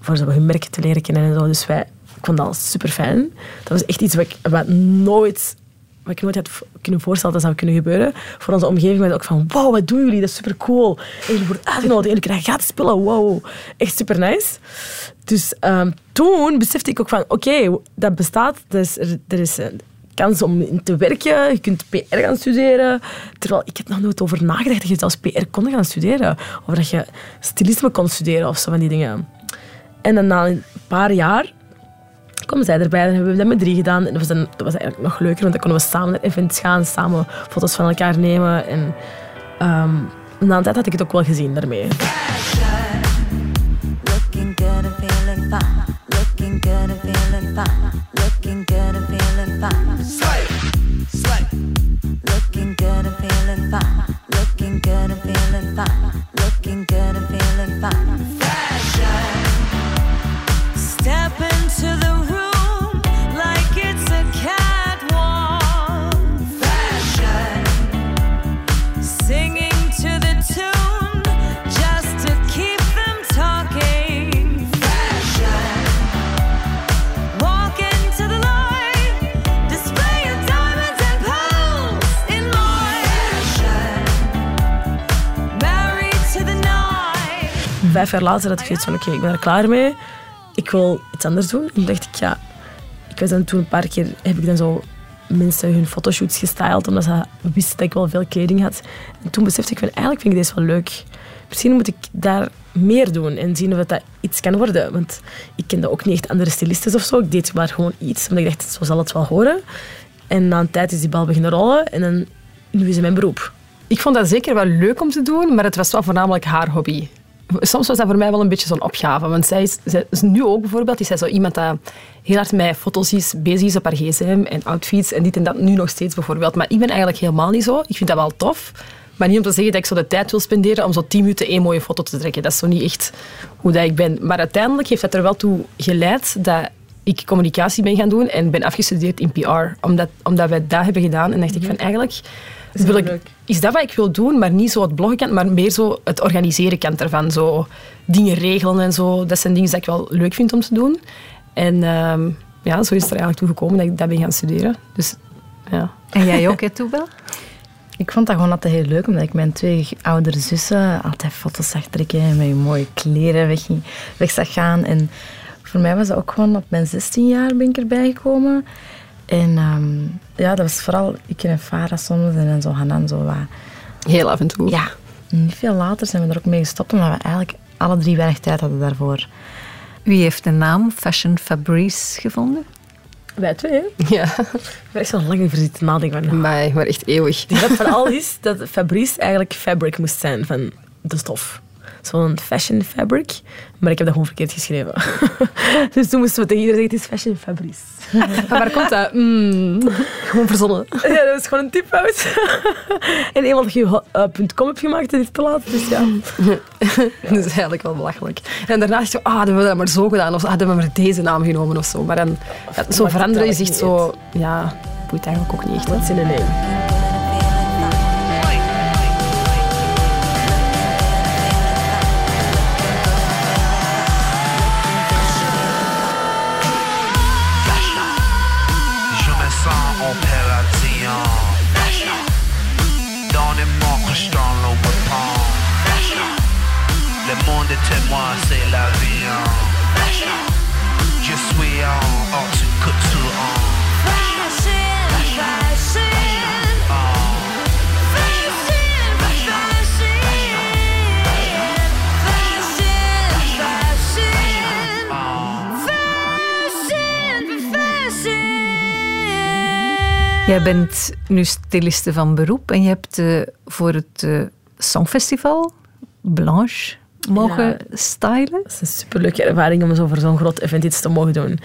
voor zo hun merken te leren kennen en zo. Dus wij, ik vond dat super fijn. Dat was echt iets wat ik nooit, wat ik nooit had kunnen voorstellen dat zou kunnen gebeuren. Voor onze omgeving was ook van, wow, wat doen jullie? Dat is super cool. En jullie worden uitgenodigd en jullie krijgen gratis spullen. Wow, echt super nice. Dus ehm, toen besefte ik ook van, oké, dat bestaat. Dus er, er is kans om in te werken. Je kunt PR gaan studeren. Terwijl ik heb nog nooit over nagedacht dat je zelfs PR kon gaan studeren. Of dat je stilisme kon studeren of zo van die dingen. En dan na een paar jaar kwam zij erbij. Dan hebben we dat met drie gedaan. Dat was, dan, was eigenlijk nog leuker, want dan konden we samen naar events gaan, samen foto's van elkaar nemen. En ehm, na een tijd had ik het ook wel gezien daarmee. Fine. Looking good and feeling fine. Fashion. Step into the room Vijf jaar later had ik zoiets van, oké, ik ben er klaar mee. Ik wil iets anders doen. En toen dacht ik, ja... Ik was dan toen een paar keer... Heb ik dan zo mensen hun fotoshoots gestyled, omdat ze wisten dat ik wel veel kleding had. En toen besefte ik van, eigenlijk vind ik deze wel leuk. Misschien moet ik daar meer doen en zien of dat iets kan worden. Want ik kende ook niet echt andere stylisten of zo. Ik deed maar gewoon iets, omdat ik dacht, zo zal het wel horen. En na een tijd is die bal beginnen rollen en dan, nu is mijn beroep. Ik vond dat zeker wel leuk om te doen, maar het was wel voornamelijk haar hobby. Soms was dat voor mij wel een beetje zo'n opgave. Want zij is, zij is nu ook bijvoorbeeld is zij zo iemand dat heel hard met foto's is, bezig is op haar gsm en outfits en dit en dat. Nu nog steeds bijvoorbeeld. Maar ik ben eigenlijk helemaal niet zo. Ik vind dat wel tof. Maar niet om te zeggen dat ik zo de tijd wil spenderen om zo tien minuten één mooie foto te trekken. Dat is zo niet echt hoe dat ik ben. Maar uiteindelijk heeft dat er wel toe geleid dat ik communicatie ben gaan doen en ben afgestudeerd in PR. Omdat, omdat wij dat hebben gedaan. En dacht ik van eigenlijk... Wil ik, is dat wat ik wil doen, maar niet zo het bloggen kant, maar meer zo het organiseren kant ervan. Zo dingen regelen en zo. Dat zijn dingen die ik wel leuk vind om te doen. En ehm, ja, zo is het er eigenlijk toe gekomen dat ik dat ben gaan studeren. Dus ja. En jij ook, hè, Toebel? Ik vond dat gewoon altijd heel leuk, omdat ik mijn twee oudere zussen altijd foto's zag trekken en met mooie kleren weg, ging- weg zag gaan. En voor mij was dat ook gewoon op mijn 16 jaar ben ik erbij gekomen. En ehm, ja, dat was vooral ik en Farah soms en zo Hanan zo wat. Heel af en toe. Ja, niet veel later zijn we er ook mee gestopt, omdat we eigenlijk alle drie weinig tijd hadden daarvoor. Wie heeft de naam Fashion Fabrice gevonden? Wij twee, hè? Ja. Ik ben echt zo lang over zitten nadenken. Van, Maar, maar echt eeuwig. De grap van al is dat Fabrice eigenlijk fabric moest zijn van de stof. Zo'n fashion fabric. Maar ik heb dat gewoon verkeerd geschreven. dus toen moesten we tegen iedereen zeggen, het is fashion Fabrice. Maar waar komt dat? Mm, gewoon verzonnen. Ja, dat was gewoon een typfout. en eenmaal dat je uh, .com hebt gemaakt, en is te laat. Dus ja. Dat is eigenlijk wel belachelijk. En daarna dacht je, ah, hadden we dat maar zo gedaan. Of hadden we maar deze naam genomen of zo. Maar dan, ja, zo veranderen is echt zo... Ja, boeit eigenlijk ook niet echt. hè. What's in Jij bent nu styliste van beroep en je hebt eh, voor het eh, Songfestival Blanche mogen stylen. Het is een superleuke ervaring om zo voor zo'n groot event iets te mogen doen.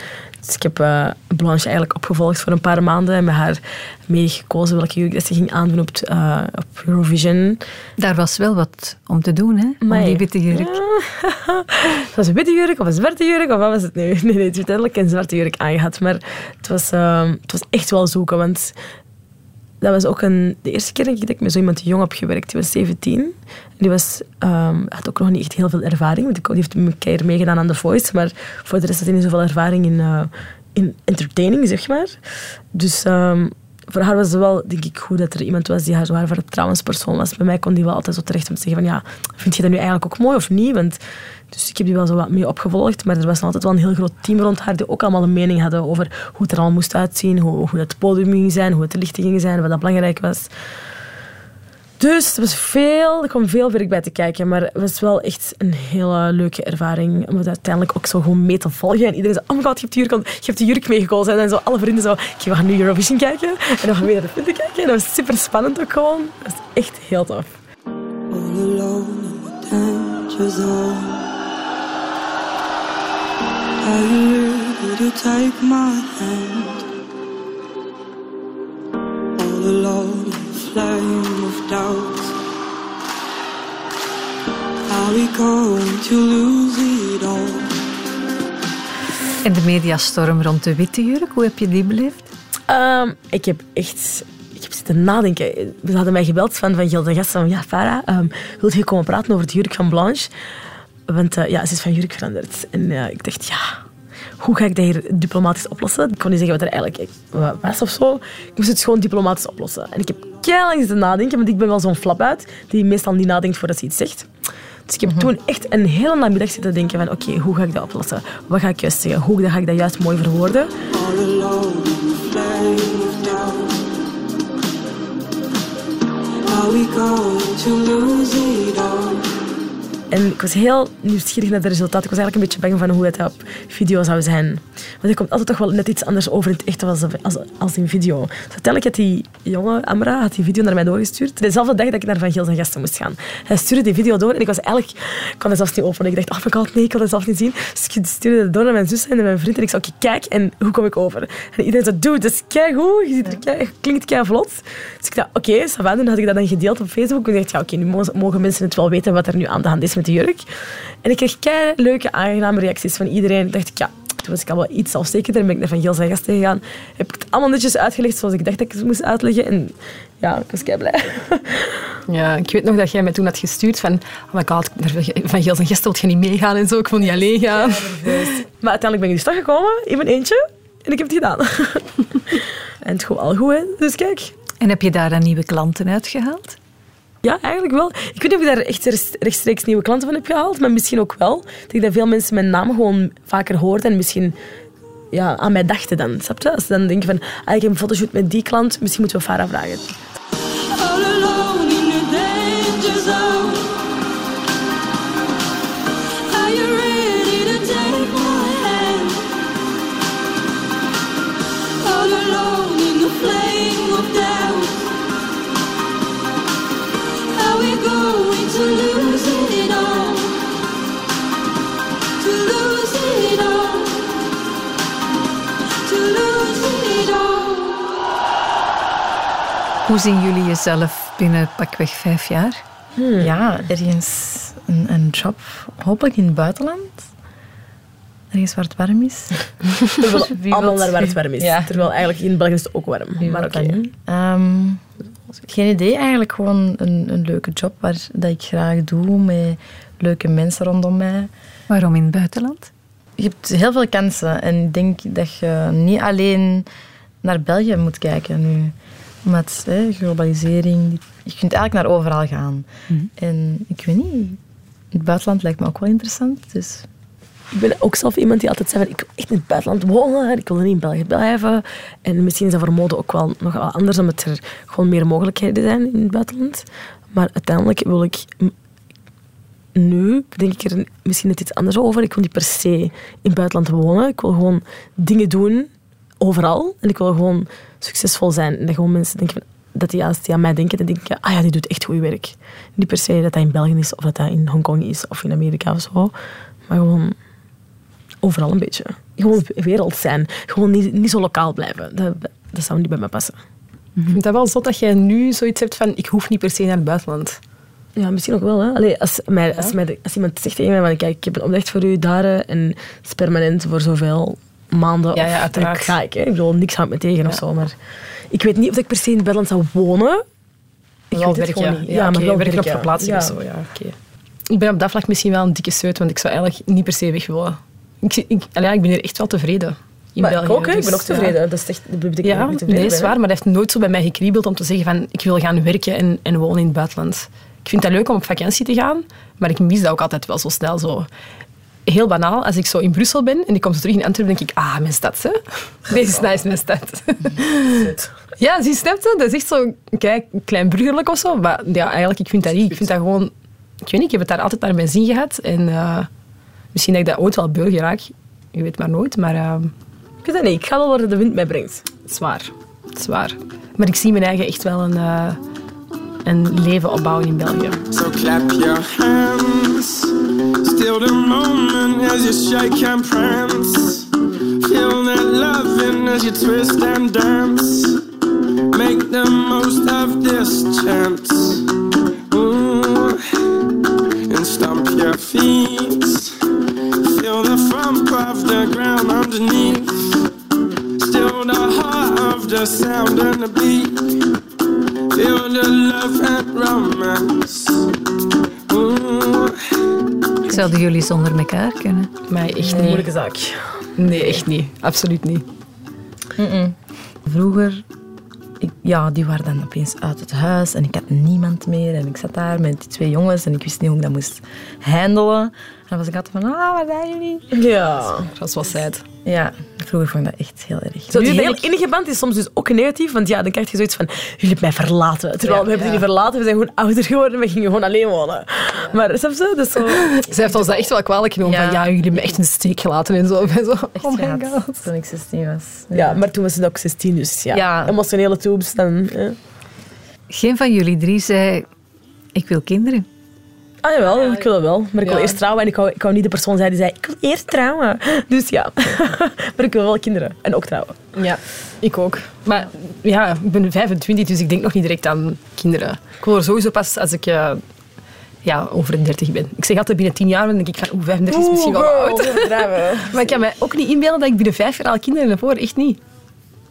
Dus ik heb eh, Blanche eigenlijk opgevolgd voor een paar maanden en met haar meegekozen welke jurk dat ze ging aandoen op, het, eh, op Eurovision. Daar was wel wat om te doen, hè? Om Amai. die witte jurk. Het was een witte jurk of een zwarte jurk, of wat was het nu? Nee, nee, het is uiteindelijk een zwarte jurk aangehad. Maar het was, ehm, het was echt wel zoeken, want dat was ook een, de eerste keer dat ik met zo iemand jong heb gewerkt. Die was 17. En die was, ehm, had ook nog niet echt heel veel ervaring, want die heeft een keer meegedaan aan The Voice, maar voor de rest had hij niet zoveel ervaring in, eh, in entertaining, zeg maar. Dus ehm, voor haar was het wel, denk ik, goed dat er iemand was die haar zo haar vertrouwenspersoon was. Bij mij kon die wel altijd zo terecht om te zeggen van ja, vind je dat nu eigenlijk ook mooi of niet? Dus ik heb die wel zo wat mee opgevolgd, maar er was altijd wel een heel groot team rond haar die ook allemaal een mening hadden over hoe het er al moest uitzien, hoe, hoe het podium ging zijn, hoe het de lichten ging zijn, wat dat belangrijk was. Dus het was veel, er kwam veel werk bij te kijken, maar het was wel echt een hele leuke ervaring om het uiteindelijk ook zo gewoon mee te volgen. En iedereen zei, oh god, je hebt de jurk, je hebt de jurk meegekozen. En zo alle vrienden zo, "Oké, we gaan nu Eurovision kijken. En dan gaan we weer naar de kijken. En dat was super spannend ook gewoon. Dat was echt heel tof. all alone take my hand? All alone flame of doubt. Are we going to lose it all? En de mediastorm rond de witte jurk, hoe heb je die beleefd? Ehm, ik heb echt... Ik heb zitten nadenken. We hadden mij gebeld van, van Gilde Gast van ja, Farah, ehm wil je komen praten over de jurk van Blanche? Want eh, ja, ze is van jurk veranderd. En eh, ik dacht, ja, hoe ga ik dat hier diplomatisch oplossen? Ik kon niet zeggen wat er eigenlijk was of zo. Ik moest het gewoon diplomatisch oplossen. En ik heb keihard zitten nadenken, want ik ben wel zo'n flap uit, die meestal niet nadenkt voordat ze iets zegt. Dus ik heb toen echt een hele namiddag zitten denken van oké, hoe ga ik dat oplossen? Wat ga ik juist zeggen? Hoe ga ik dat juist mooi verwoorden? All En ik was heel nieuwsgierig naar het resultaat. Ik was eigenlijk een beetje bang van hoe het op video zou zijn. Want er komt altijd toch wel net iets anders over in het echt als, als, als in video. Dus uiteindelijk had die jonge Amra had die video naar mij doorgestuurd. Dezelfde dag dat ik naar Van Giel zijn gasten moest gaan. Hij stuurde die video door en ik was eigenlijk... Ik kon het zelfs niet openen. Ik dacht, oh my god, nee, ik kan het zelf niet zien. Dus ik stuurde het door naar mijn zus en naar mijn vriend. En ik zei, oké, kijk, en hoe kom ik over? En iedereen zei, dude, dat is keigoed. Je ziet er klinkt vlot. Dus ik dacht, oké, okay. Toen had ik dat dan gedeeld op Facebook. En ik dacht, ja, oké, nu mogen mensen het wel weten wat er nu aan de hand is met de jurk. En ik kreeg kei leuke, aangename reacties van iedereen. Ik dacht ik, ja, toen was ik al wel iets zelfzekerder. Ben ik naar Van Giel zijn gasten gegaan. Heb ik het allemaal netjes uitgelegd zoals ik dacht dat ik het moest uitleggen. En ja, ik was kei blij. Ja, ik weet nog dat jij mij toen had gestuurd van... Oh my god, Van Giel zijn gasten wil je niet meegaan en zo. Ik wil niet alleen gaan. Maar uiteindelijk ben ik dus toch gekomen in mijn eentje. En ik heb het gedaan. en het gewoon al goed, hè. Dus kijk. En heb je daar dan nieuwe klanten uitgehaald? Ja, eigenlijk wel. Ik weet niet of ik daar echt rechtstreeks nieuwe klanten van heb gehaald, maar misschien ook wel. Ik denk dat veel mensen mijn naam gewoon vaker hoorden en misschien ja, aan mij dachten dan. Snap je? Als dan denken van, ah, ik heb een fotoshoot met die klant, misschien moeten we Farah vragen. Hoe zien jullie jezelf binnen pakweg vijf jaar? Ja, ergens een, een job, hopelijk in het buitenland. Ergens waar het warm is. Terwijl allemaal naar waar het warm is. Ja. Terwijl eigenlijk in België is het ook warm. Wie maar oké. Ehm, geen idee, eigenlijk gewoon een, een leuke job waar, dat ik graag doe met leuke mensen rondom mij. Waarom in het buitenland? Je hebt heel veel kansen en ik denk dat je niet alleen naar België moet kijken nu. Met hè, globalisering, je kunt eigenlijk naar overal gaan. En ik weet niet, het buitenland lijkt me ook wel interessant. Dus Ik ben ook zelf iemand die altijd zei van, ik wil echt in het buitenland wonen. Ik wil niet in België blijven. En misschien is dat voor mode ook wel nog wel anders, omdat er gewoon meer mogelijkheden zijn in het buitenland. Maar uiteindelijk wil ik... Nu denk ik er misschien net iets anders over. Ik wil niet per se in het buitenland wonen. Ik wil gewoon dingen doen, overal. En ik wil gewoon succesvol zijn. En dat gewoon mensen denken dat die, als die aan mij denken, dan denk ik, ah ja, die doet echt goed werk. Niet per se dat dat in België is, of dat dat in Hongkong is, of in Amerika of zo. Maar gewoon overal een beetje. Gewoon wereld zijn. Gewoon niet, niet zo lokaal blijven. Dat, dat zou niet bij mij passen. Ik vind dat wel zot dat jij nu zoiets hebt van... Ik hoef niet per se naar het buitenland. Ja, misschien ook wel. Hè? Allee, als, mij, als, mij, als iemand zegt tegen mij, van, kijk, ik heb een opdracht voor u daar hè, en het is permanent voor zoveel maanden. Ja, ja, of- uiteraard. ga ik. Hè? Ik bedoel, niks houdt me tegen of zo. Maar ik weet niet of ik per se in het buitenland zou wonen. Ik Wel weet het werk, ja. niet. Ja, maar werken op verplaatsing Ja. of zo. Ja, oké. Ik ben op dat vlak misschien wel een dikke seut, want ik zou eigenlijk niet per se weg willen. Ik, ik, allee, ik ben hier echt wel tevreden in Maar België. ik ook, ik dus, ben ook ja. tevreden. Dat, is echt, dat betekent Ja, dat nee, is waar, maar dat heeft nooit zo bij mij gekriebeld om te zeggen van ik wil gaan werken en, en wonen in het buitenland. Ik vind het leuk om op vakantie te gaan, maar ik mis dat ook altijd wel zo snel. Zo. Heel banaal. Als ik zo in Brussel ben en ik kom zo terug in Antwerpen, denk ik, ah, mijn stad, hè. Deze is nice, mijn stad. ja, zie je, snapt het? Dat is echt zo kijk, klein burgerlijk of zo. Maar ja, eigenlijk, ik vind dat niet. Ik vind dat gewoon... Ik weet niet, ik heb het daar altijd naar mijn zin gehad. En eh, misschien dat ik dat ooit wel beu raak. Je weet maar nooit, maar... eh, Ik weet het niet. Ik ga wel waar de wind mij brengt. het is waar. Het is waar. Maar ik zie mijn eigen echt wel een, eh, een leven opbouwen in België. So clap your hands. Still the moment as you shake and prance. Feel that loving as you twist and dance. Make the most of this chance. Zouden jullie zonder elkaar kunnen? Mij echt niet. Moeilijke zaak. Nee, echt niet. Absoluut niet. Vroeger, ik, ja, die waren dan opeens uit het huis en ik had niemand meer. En ik zat daar met die twee jongens en ik wist niet hoe ik dat moest handelen. En dan was ik altijd van, ah, waar zijn jullie? Ja. Dat is wel sad. Ja, vroeger vond ik dat echt heel erg. Zo, die heel ik- innige band is soms dus ook negatief, want ja, dan krijg je zoiets van, jullie hebben mij verlaten. Terwijl we hebben die niet verlaten, we zijn gewoon ouder geworden, we gingen gewoon alleen wonen. Maar snap je? Dat is zo... Zij heeft ons dat echt wel kwalijk genomen. Ja. Van, ja, jullie hebben me echt in de steek gelaten en zo. Ben zo echt oh my god. toen ik 16 was. Ja, maar toen was ze ook 16, dus ja. Ja. Emotionele tubes, dan... Geen van jullie drie zei, ik wil kinderen. Ah jawel, ik wil dat wel. Maar ik wil Ja. eerst trouwen en ik wou, ik wou niet de persoon zijn die zei, ik wil eerst trouwen. Dus ja. maar ik wil wel kinderen. En ook trouwen. Ja, ik ook. Maar ja, ik ben 25, dus ik denk nog niet direct aan kinderen. Ik wil er sowieso pas als ik eh, ja, over de 30 ben. Ik zeg altijd binnen 10 jaar, dan denk ik van, oeh, 35 is misschien wel oud. Maar ik kan mij ook niet inbeelden dat ik binnen 5 jaar al kinderen heb, hoor. Echt niet.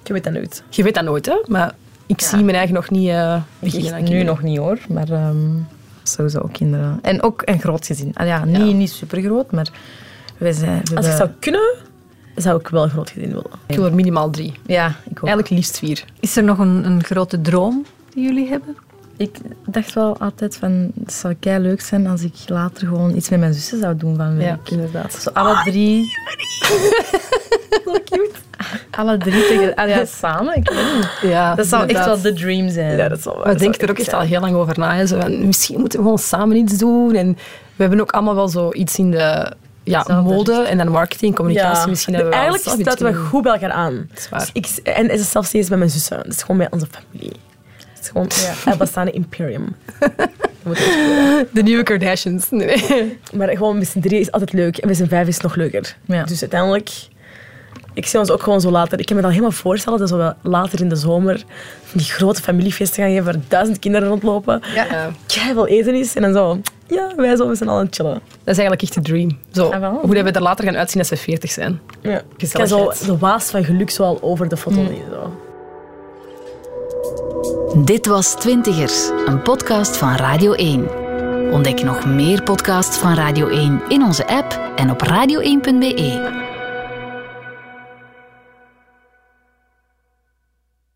Je weet dat nooit. Je weet dat nooit, hè. Maar ik zie mijn eigen nog niet eh beginnen nu nog niet hoor, maar ehm, sowieso ook kinderen. En ook een groot gezin. Ah, ja, niet, Ja. niet super groot, maar we zijn. We Als ik zou kunnen, zou ik wel een groot gezin willen. Ik wil er minimaal drie. Ja, ik ook. Eigenlijk liefst vier. Is er nog een, een grote droom die jullie hebben? Ik dacht wel altijd van, het zou kei leuk zijn als ik later gewoon iets met mijn zussen zou doen van werk. inderdaad. Zo alle drie. Zo cute. Alle drie tegen, ah, ja, samen. Ik weet niet. Ja, Dat zou echt wel de dream zijn. Ja, dat wel waar. Maar ik Dat denk zou er ook echt al heel lang over na. hè. Zo van, misschien moeten we gewoon samen iets doen. En we hebben ook allemaal wel zo iets in de ja, mode en dan marketing, communicatie. Ja, Misschien hebben we wel eigenlijk staat we goed bij elkaar aan. is waar. Dus ik, en het is zelfs niet eens bij mijn zussen. Het is gewoon bij onze familie. Het is gewoon ja. El Bastane Imperium. Dat. De nieuwe Kardashians. Nee. maar gewoon met z'n drie is altijd leuk. En met z'n vijf is het nog leuker. Ja. Dus uiteindelijk... Ik zie ons ook gewoon zo later... Ik kan me dat helemaal voorstellen dat we wel later in de zomer die grote familiefeesten gaan geven waar duizend kinderen rondlopen. Ja. Keiveel eten is. En dan zo... Ja, wij zo met z'n allen chillen. Dat is eigenlijk echt de dream. Zo, Ah, wel. hoe dat we er later gaan uitzien als we 40 zijn. Ja. Ik kan zo de waas van geluk zo al over de foto. Zo. Dit was Twintigers, een podcast van Radio 1. Ontdek nog meer podcasts van Radio 1 in onze app en op radio1.be.